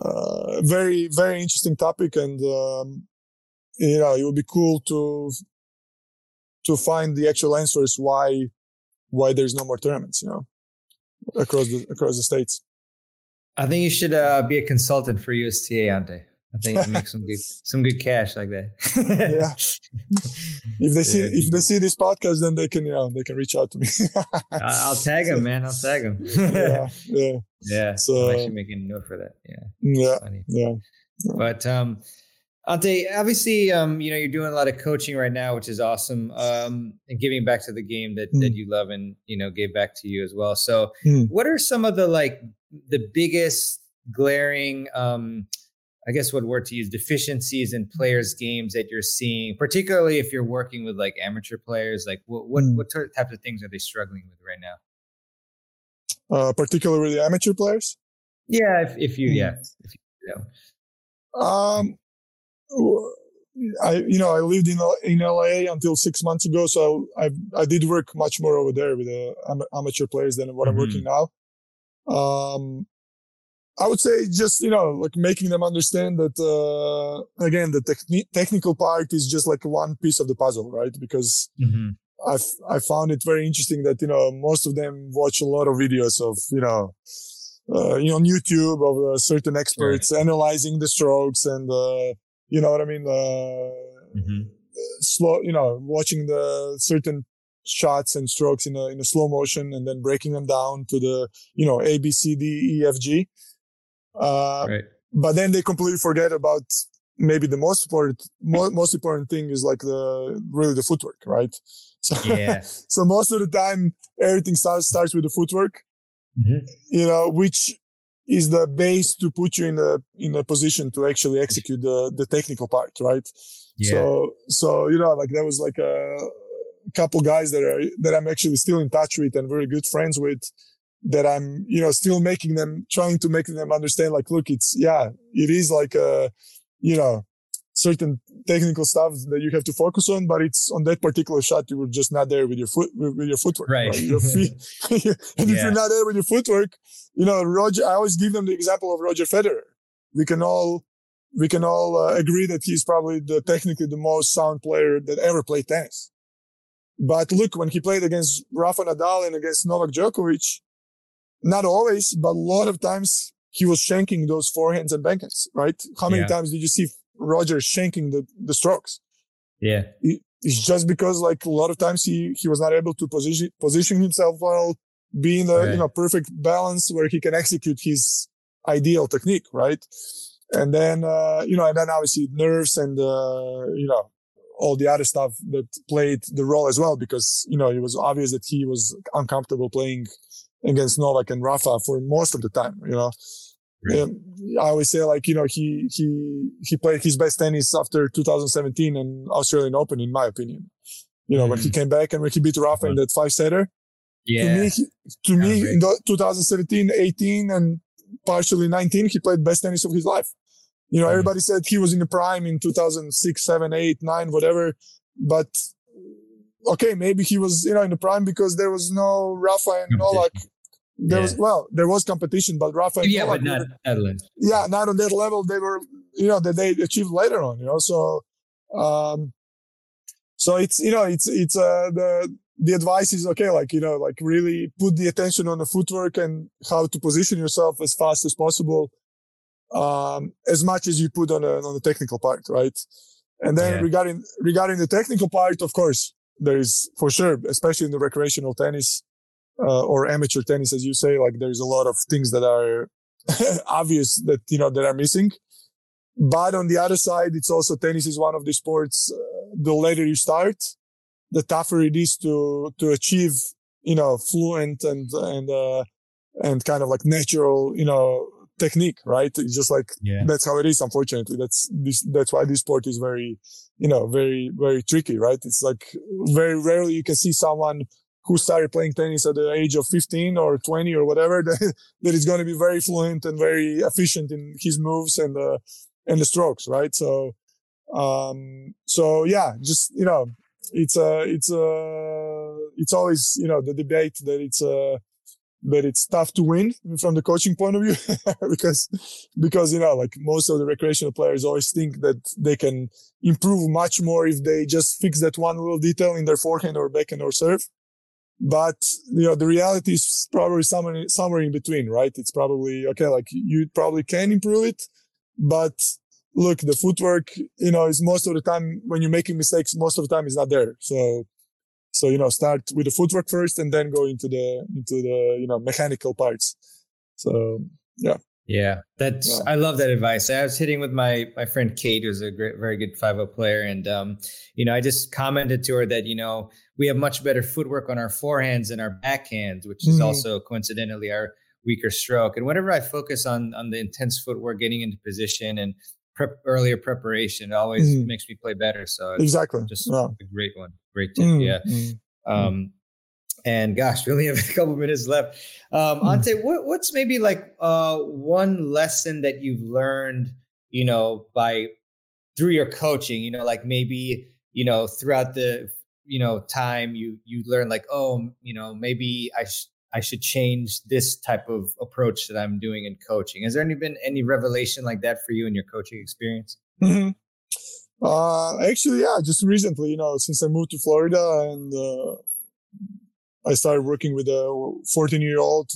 Speaker 3: uh, very, very interesting topic. And, um, you know, it would be cool to to find the actual answers why why there's no more tournaments, you know, across the across the states.
Speaker 4: I think you should uh, be a consultant for USTA, Ante. I think you make some good (laughs) some good cash like that.
Speaker 3: yeah. (laughs) If they see if they see this podcast, then they can you know they can reach out to me.
Speaker 4: I'll (laughs) tag them, man. I'll tag them.
Speaker 3: yeah, yeah,
Speaker 4: yeah. So I'm actually making a note for that. Yeah, yeah,
Speaker 3: yeah.
Speaker 4: But um, Ante, obviously, um, you know, you're doing a lot of coaching right now, which is awesome. Um, and giving back to the game that, mm. that you love and, you know, gave back to you as well. So mm. what are some of the like the biggest glaring um I guess what word to use deficiencies in players' games that you're seeing, particularly if you're working with like amateur players, like what what, mm. what types of things are they struggling with right now?
Speaker 3: Uh, particularly amateur players.
Speaker 4: Yeah, if, if you, yeah, if you,
Speaker 3: know. Um, I, you know, I lived in in LA until six months ago, so I I did work much more over there with the amateur players than what mm-hmm. I'm working now. Um, I would say just you know like making them understand that uh, again the techni- technical part is just like one piece of the puzzle, right? Because mm-hmm. I've I found it very interesting that you know most of them watch a lot of videos of you know uh, you know, on YouTube of uh, certain experts right. analyzing the strokes and, uh, you know what I mean? Uh, mm-hmm. Slow, you know, watching the certain shots and strokes in a, in a slow motion and then breaking them down to the, you know, A, B, C, D, E, F, G. Uh, right. But then they completely forget about maybe the most important, mo- most important thing is like the, really the footwork, right? (laughs) So, yeah. so most of the time, everything starts, starts with the footwork, mm-hmm. you know, which is the base to put you in a, in a position to actually execute the, the technical part, right? Yeah. So, so, you know, like there was like a, couple guys that are that I'm actually still in touch with and very good friends with that I'm you know still making them trying to make them understand like look it's yeah it is like a you know certain technical stuff that you have to focus on but it's on that particular shot you were just not there with your foot with, your footwork
Speaker 4: right, right?
Speaker 3: Your feet. (laughs) (laughs) and yeah. if you're not there with your footwork you know Roger I always give them the example of Roger Federer we can all we can all uh, agree that he's probably the technically the most sound player that ever played tennis but look, when he played against Rafa Nadal and against Novak Djokovic, not always, but a lot of times he was shanking those forehands and backhands, right? How many yeah. times did you see Roger shanking the, the strokes?
Speaker 4: Yeah.
Speaker 3: it's just because like a lot of times he, he was not able to position, position himself well, be in a, right. you know, perfect balance where he can execute his ideal technique, right? And then, uh, you know, and then obviously nerves and, uh, you know, all the other stuff that played the role as well, because, you know, it was obvious that he was uncomfortable playing against Novak and Rafa for most of the time, you know. Right. I always say like, you know, he, he, he played his best tennis after 2017 and Australian Open, in my opinion. You know, mm. when he mm. came back and when he beat Rafa in that five setter.
Speaker 4: Yeah.
Speaker 3: To me, to me in 2017, 18 and partially 19, he played best tennis of his life. You know, mm-hmm. everybody said he was in the prime in 2006, 7, 8, 9, whatever. But okay, maybe he was, you know, in the prime because there was no Rafa and Novak. There yeah. was, well, there was competition, but Rafa
Speaker 4: yeah. But not were,
Speaker 3: yeah, not on that level. They were, you know, that they achieved later on, you know, so, um, so it's, you know, it's, it's, uh, the, the advice is okay, like, you know, like really put the attention on the footwork and how to position yourself as fast as possible um, as much as you put on, a, on the technical part, right? And then yeah. regarding regarding the technical part, of course, there is for sure, especially in the recreational tennis uh, or amateur tennis, as you say, like there's a lot of things that are (laughs) obvious that you know that are missing. But on the other side, it's also tennis is one of the sports. Uh, the later you start, the tougher it is to to achieve, you know, fluent and and uh, and kind of like natural, you know, technique, right? It's just like yeah. that's how it is. Unfortunately, that's this. That's why this sport is very, you know, very very tricky, right? It's like very rarely you can see someone who started playing tennis at the age of 15 or 20 or whatever (laughs) that, that is going to be very fluent and very efficient in his moves and the and the strokes, right? So, um, so yeah, just you know, it's a it's a it's always you know the debate that it's a but it's tough to win from the coaching point of view (laughs) because because you know like most of the recreational players always think that they can improve much more if they just fix that one little detail in their forehand or backhand or serve but you know the reality is probably somewhere somewhere in between right it's probably okay like you probably can improve it but look the footwork you know is most of the time when you're making mistakes most of the time is not there so so, you know, start with the footwork first and then go into the, into the, you know, mechanical parts. So, yeah.
Speaker 4: Yeah, that's yeah. I love that advice. I was hitting with my my friend Kate, who's a great, very good five player, and um, you know, I just commented to her that you know we have much better footwork on our forehands and our backhands, which is mm-hmm. also coincidentally our weaker stroke. And whenever I focus on on the intense footwork, getting into position and prep, earlier preparation, it always mm-hmm. makes me play better. So
Speaker 3: exactly,
Speaker 4: just yeah. a great one. Great tip. Mm, yeah. Mm, um, and gosh, (laughs) we only have a couple minutes left. Um, mm. Ante, what, what's maybe like uh, one lesson that you've learned, you know, by through your coaching, you know, like maybe, you know, throughout the, you know, time you, you learn like, oh, you know, maybe I, sh- I should change this type of approach that I'm doing in coaching. Has there any been any revelation like that for you in your coaching experience?
Speaker 3: Mm-hmm. Uh, actually, yeah, just recently, you know, since I moved to Florida and, uh, I started working with a 14 year old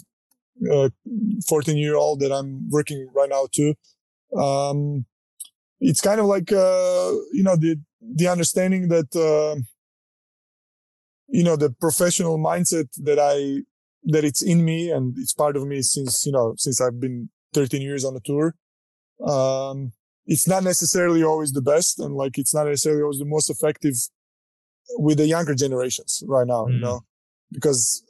Speaker 3: uh, 14 year old that I'm working right now too. Um, it's kind of like, uh, you know, the, the understanding that, uh, you know, the professional mindset that I, that it's in me and it's part of me since, you know, since I've been 13 years on the tour. Um, it's not necessarily always the best and like it's not necessarily always the most effective with the younger generations right now, mm. you know, because,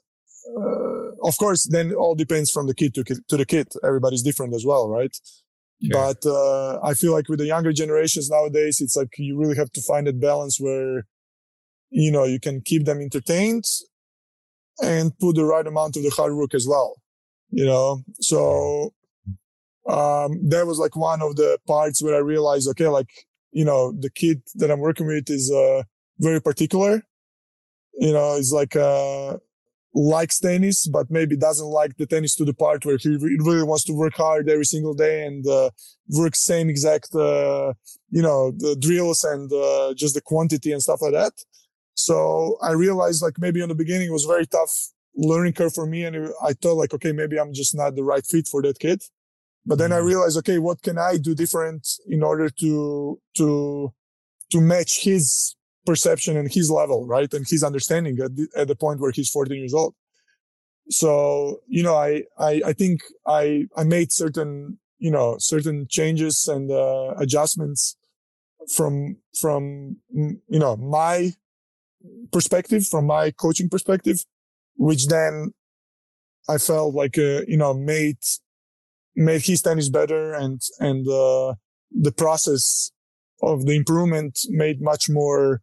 Speaker 3: uh, of course, then all depends from the kid to, to the kid. Everybody's different as well, right? But, uh, I feel like with the younger generations nowadays, it's like you really have to find that balance where, you know, you can keep them entertained and put the right amount of the hard work as well, you know? So, um, that was like one of the parts where I realized, okay, like, you know, the kid that I'm working with is, uh, very particular. You know, it's like, uh, likes tennis, but maybe doesn't like the tennis to the part where he really wants to work hard every single day and, uh, work same exact, uh, you know, the drills and, uh, just the quantity and stuff like that. So I realized like maybe in the beginning it was very tough learning curve for me. And I thought like, okay, maybe I'm just not the right fit for that kid. But then I mm-hmm. realized, okay, what can I do different in order to, to, to match his perception and his level, right? And his understanding at the, at the point where he's 14 years old. So, you know, I, I, I think I, I made certain, you know, certain changes and, uh, adjustments from, from, you know, my perspective, from my coaching perspective, which then I felt like, uh, you know, made made his tennis better and, and, uh, the process of the improvement made much more,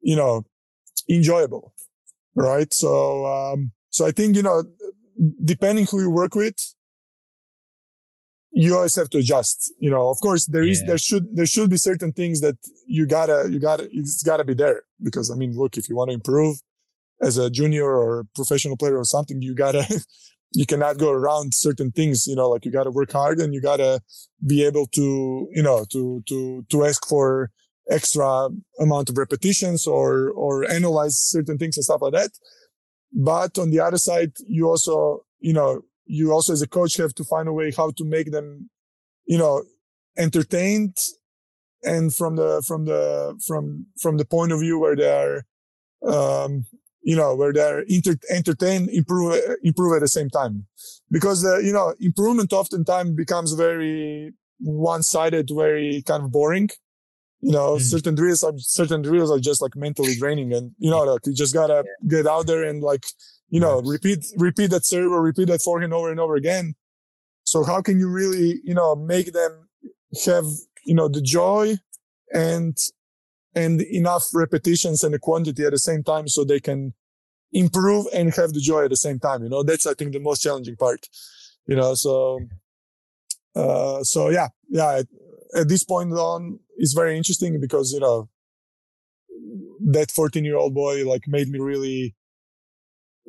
Speaker 3: you know, enjoyable. Right. So, um, so I think, you know, depending who you work with, you always have to adjust. You know, of course, there is, yeah. there should, there should be certain things that you gotta, you gotta, it's gotta be there because I mean, look, if you want to improve as a junior or professional player or something, you gotta, (laughs) you cannot go around certain things you know like you got to work hard and you got to be able to you know to to to ask for extra amount of repetitions or or analyze certain things and stuff like that but on the other side you also you know you also as a coach have to find a way how to make them you know entertained and from the from the from from the point of view where they are um you know, where they're inter- entertain, improve, improve at the same time. Because, uh, you know, improvement oftentimes becomes very one-sided, very kind of boring. You know, mm. certain drills are, certain drills are just like mentally draining and, you know, like you just gotta yeah. get out there and like, you know, repeat, repeat that serve or repeat that forehand over and over again. So how can you really, you know, make them have, you know, the joy and and enough repetitions and the quantity at the same time so they can improve and have the joy at the same time. You know, that's, I think, the most challenging part, you know, so, uh, so yeah, yeah, at this point on, it's very interesting because, you know, that 14 year old boy like made me really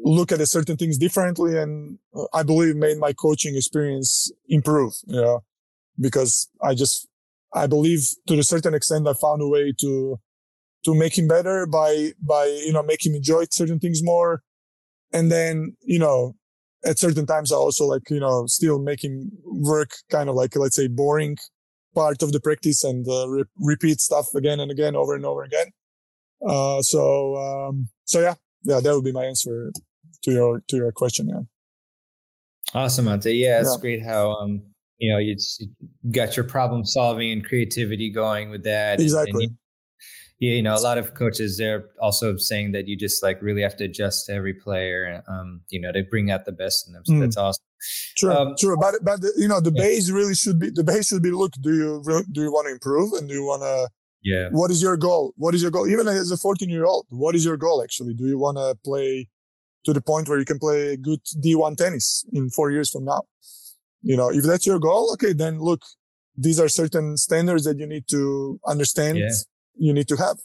Speaker 3: look at certain things differently and uh, I believe made my coaching experience improve, you know, because I just I believe to a certain extent, I found a way to, to make him better by, by, you know, make him enjoy certain things more. And then, you know, at certain times I also like, you know, still make him work kind of like, let's say boring part of the practice and uh, re- repeat stuff again and again over and over again. Uh, so, um, so yeah, yeah, that would be my answer to your, to your question. Yeah.
Speaker 4: Awesome, Ante. Yeah, it's yeah. great how, um, you know, you got your problem solving and creativity going with that.
Speaker 3: Exactly.
Speaker 4: And you, you know, a lot of coaches they're also saying that you just like really have to adjust to every player, um, you know, to bring out the best in them. So mm. that's awesome.
Speaker 3: True, um, true. But but the, you know, the yeah. base really should be the base should be. Look, do you do you want to improve and do you want to?
Speaker 4: Yeah.
Speaker 3: What is your goal? What is your goal? Even as a 14 year old, what is your goal actually? Do you want to play to the point where you can play good D1 tennis in four years from now? You know, if that's your goal, okay, then look, these are certain standards that you need to understand. Yeah. You need to have,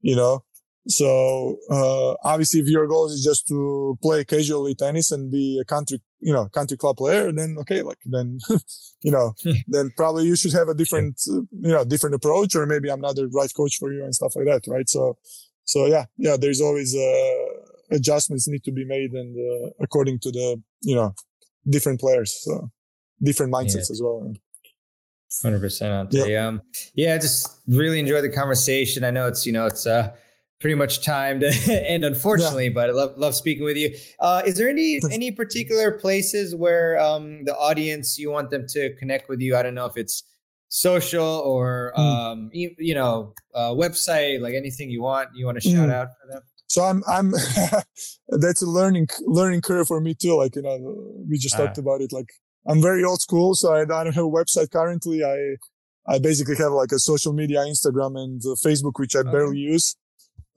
Speaker 3: you know, so, uh, obviously if your goal is just to play casually tennis and be a country, you know, country club player, then okay, like then, (laughs) you know, (laughs) then probably you should have a different, uh, you know, different approach or maybe I'm not the right coach for you and stuff like that. Right. So, so yeah, yeah, there's always, uh, adjustments need to be made and, uh, according to the, you know, different players, so different mindsets yeah. as well.
Speaker 1: Hundred percent, Yeah. Um, yeah, just really enjoy the conversation. I know it's you know it's uh pretty much time to (laughs) end, unfortunately, yeah. but I love love speaking with you. Uh, is there any any particular places where um the audience you want them to connect with you? I don't know if it's social or mm. um you, you know uh, website, like anything you want you want to shout mm. out for them.
Speaker 3: So I'm I'm (laughs) that's a learning learning curve for me too. Like you know we just uh, talked about it. Like I'm very old school, so I, I don't have a website currently. I I basically have like a social media, Instagram and uh, Facebook, which I barely use.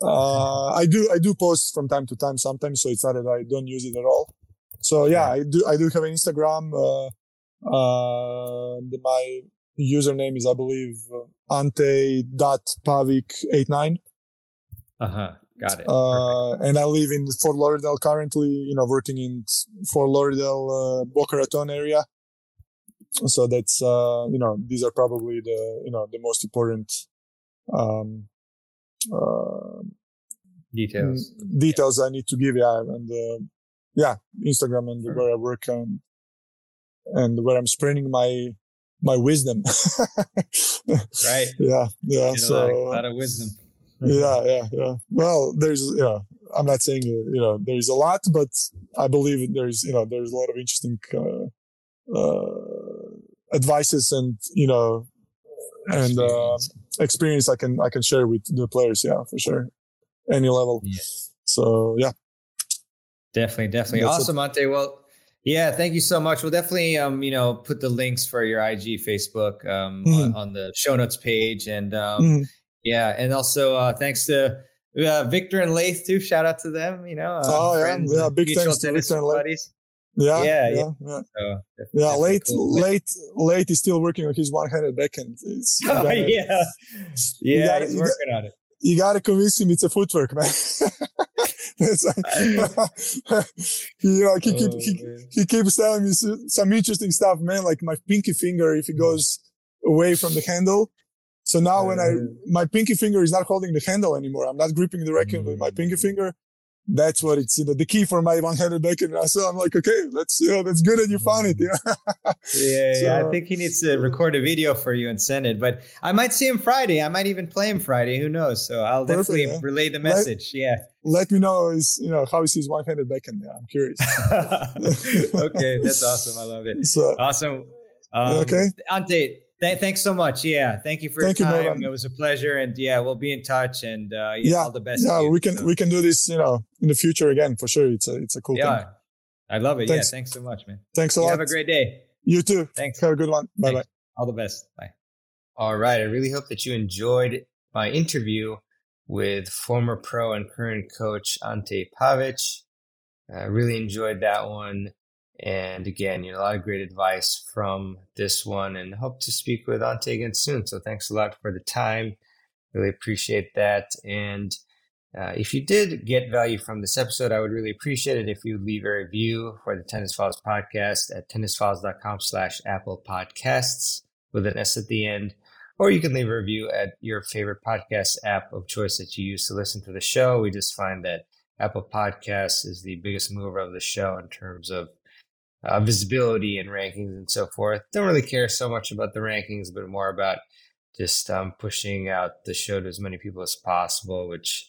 Speaker 3: Uh, I do I do post from time to time sometimes, so it's not that I don't use it at all. So yeah, I do I do have an Instagram. Uh, uh, my username is I believe uh, ante.pavic89.
Speaker 1: Uh huh. Got it.
Speaker 3: Uh, and I live in Fort Lauderdale currently, you know, working in Fort Lauderdale, uh, Boca Raton area. So that's, uh, you know, these are probably the, you know, the most important, um, uh,
Speaker 1: details,
Speaker 3: details yeah. I need to give. Yeah. And, uh, yeah, Instagram and sure. where I work and, and where I'm spreading my, my wisdom. (laughs)
Speaker 1: right.
Speaker 3: Yeah. Yeah. so
Speaker 1: a lot of wisdom
Speaker 3: yeah, yeah, yeah. Well, there's, yeah, I'm not saying, you know, there's a lot, but I believe there's, you know, there's a lot of interesting, uh, uh, advices and, you know, and, uh, experience I can, I can share with the players. Yeah, for sure. Any level. Yeah. So, yeah.
Speaker 1: Definitely, definitely. That's awesome, Ante. Well, yeah, thank you so much. We'll definitely, um, you know, put the links for your IG, Facebook, um, mm-hmm. on, on, the show notes page, and um, mm-hmm. Yeah, and also uh, thanks to uh, Victor and Laith too. Shout out to them. You know, uh,
Speaker 3: oh yeah, yeah, big thanks to Victor and. Yeah, yeah, yeah, yeah. yeah. So, yeah late, cool. Laith, Laith. is still working on his one-handed backhand. It's, (laughs)
Speaker 1: oh gotta, yeah, yeah, gotta, he's working
Speaker 3: got,
Speaker 1: on it.
Speaker 3: You got to convince him it's a footwork, man. (laughs) (laughs) like, you know, he, keep, oh, he, he keeps telling me some interesting stuff, man. Like my pinky finger, if it goes away from the handle, so now when I, my pinky finger is not holding the handle anymore. I'm not gripping the racket with my pinky mm. finger. That's what it's, you know, the key for my one-handed backhand. So I'm like, okay, that's, you know, that's good that you found it. (laughs) Yeah.
Speaker 1: yeah, so, yeah. I think he needs to record a video for you and send it, but I might see him Friday. I might even play him Friday. Who knows? So I'll perfect, definitely yeah. relay the message.
Speaker 3: Let,
Speaker 1: yeah.
Speaker 3: Let me know is, you know, how he sees one-handed backhand. Yeah. I'm curious. (laughs)
Speaker 1: okay. That's awesome. I love it. (laughs) So, awesome. Um, okay. Ante, Th- thanks so much. Yeah, thank you for thank your time. You, it was a pleasure, and yeah, we'll be in touch. And uh, yeah, all the best.
Speaker 3: Yeah, we can we can do this, you know, in the future again for sure. It's a it's a cool yeah, thing.
Speaker 1: I love it. Thanks. Yeah, thanks so much, man.
Speaker 3: Thanks a
Speaker 1: you
Speaker 3: lot.
Speaker 1: Have a great day.
Speaker 3: You too.
Speaker 1: Thanks.
Speaker 3: Have a good one. Bye bye.
Speaker 1: All the best. Bye. All right. I really hope that you enjoyed my interview with former pro and current coach Ante Pavic. I really enjoyed that one. And again, you know, a lot of great advice from this one and hope to speak with Ante again soon. So thanks a lot for the time. Really appreciate that. And uh, if you did get value from this episode, I would really appreciate it if you leave a review for the Tennis Files podcast at tennisfiles.com slash Apple Podcasts with an S at the end. Or you can leave a review at your favorite podcast app of choice that you use to listen to the show. We just find that Apple Podcasts is the biggest mover of the show in terms of uh, visibility and rankings and so forth. Don't really care so much about the rankings, but more about just um, pushing out the show to as many people as possible, which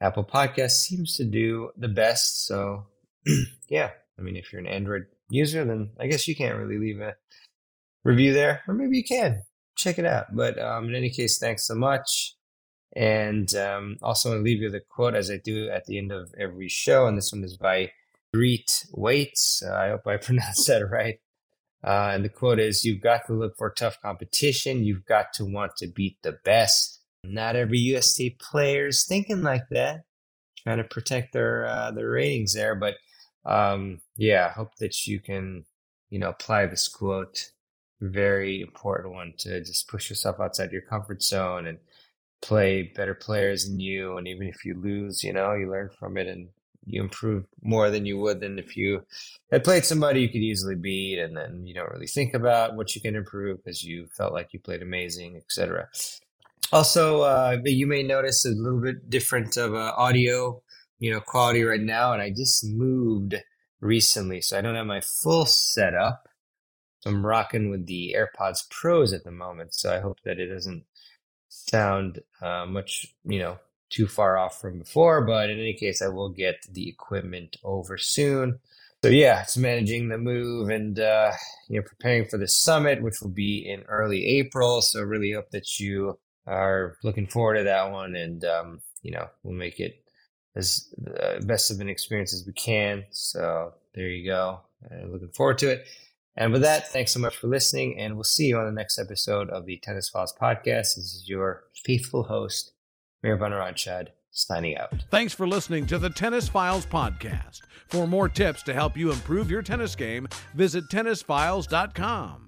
Speaker 1: Apple Podcast seems to do the best. So, (clears throat) yeah, I mean, if you're an Android user, then I guess you can't really leave a review there, or maybe you can. Check it out. But um, in any case, thanks so much. And um, also, to leave you the quote as I do at the end of every show. And this one is by Grete Waitz. Uh, I hope I (laughs) pronounced that right. Uh, and the quote is You've got to look for tough competition. You've got to want to beat the best. Not every USTA player is thinking like that, trying to protect their uh, their ratings there. But um, yeah, I hope that you can, you know, apply this quote. Very important one to just push yourself outside your comfort zone and play better players than you. And even if you lose, you know, you learn from it and you improve more than you would than if you had played somebody you could easily beat and then you don't really think about what you can improve because you felt like you played amazing etc also uh, you may notice a little bit different of uh, audio you know quality right now and i just moved recently, so I don't have my full setup. I'm rocking with the AirPods Pros at the moment, so I hope that it doesn't sound uh, much, you know, too far off from before. But in any case, I will get the equipment over soon. So yeah, it's managing the move and uh, you know preparing for the summit, which will be in early April. So really hope that you are looking forward to that one, and um, you know we'll make it as uh, best of an experience as we can. So there you go. Uh, looking forward to it. And with that, thanks so much for listening, and we'll see you on the next episode of the Tennis Files podcast. This is your faithful host, Meir Banarachad, signing out.
Speaker 2: Thanks for listening to the Tennis Files podcast. For more tips to help you improve your tennis game, visit tennisfiles.com.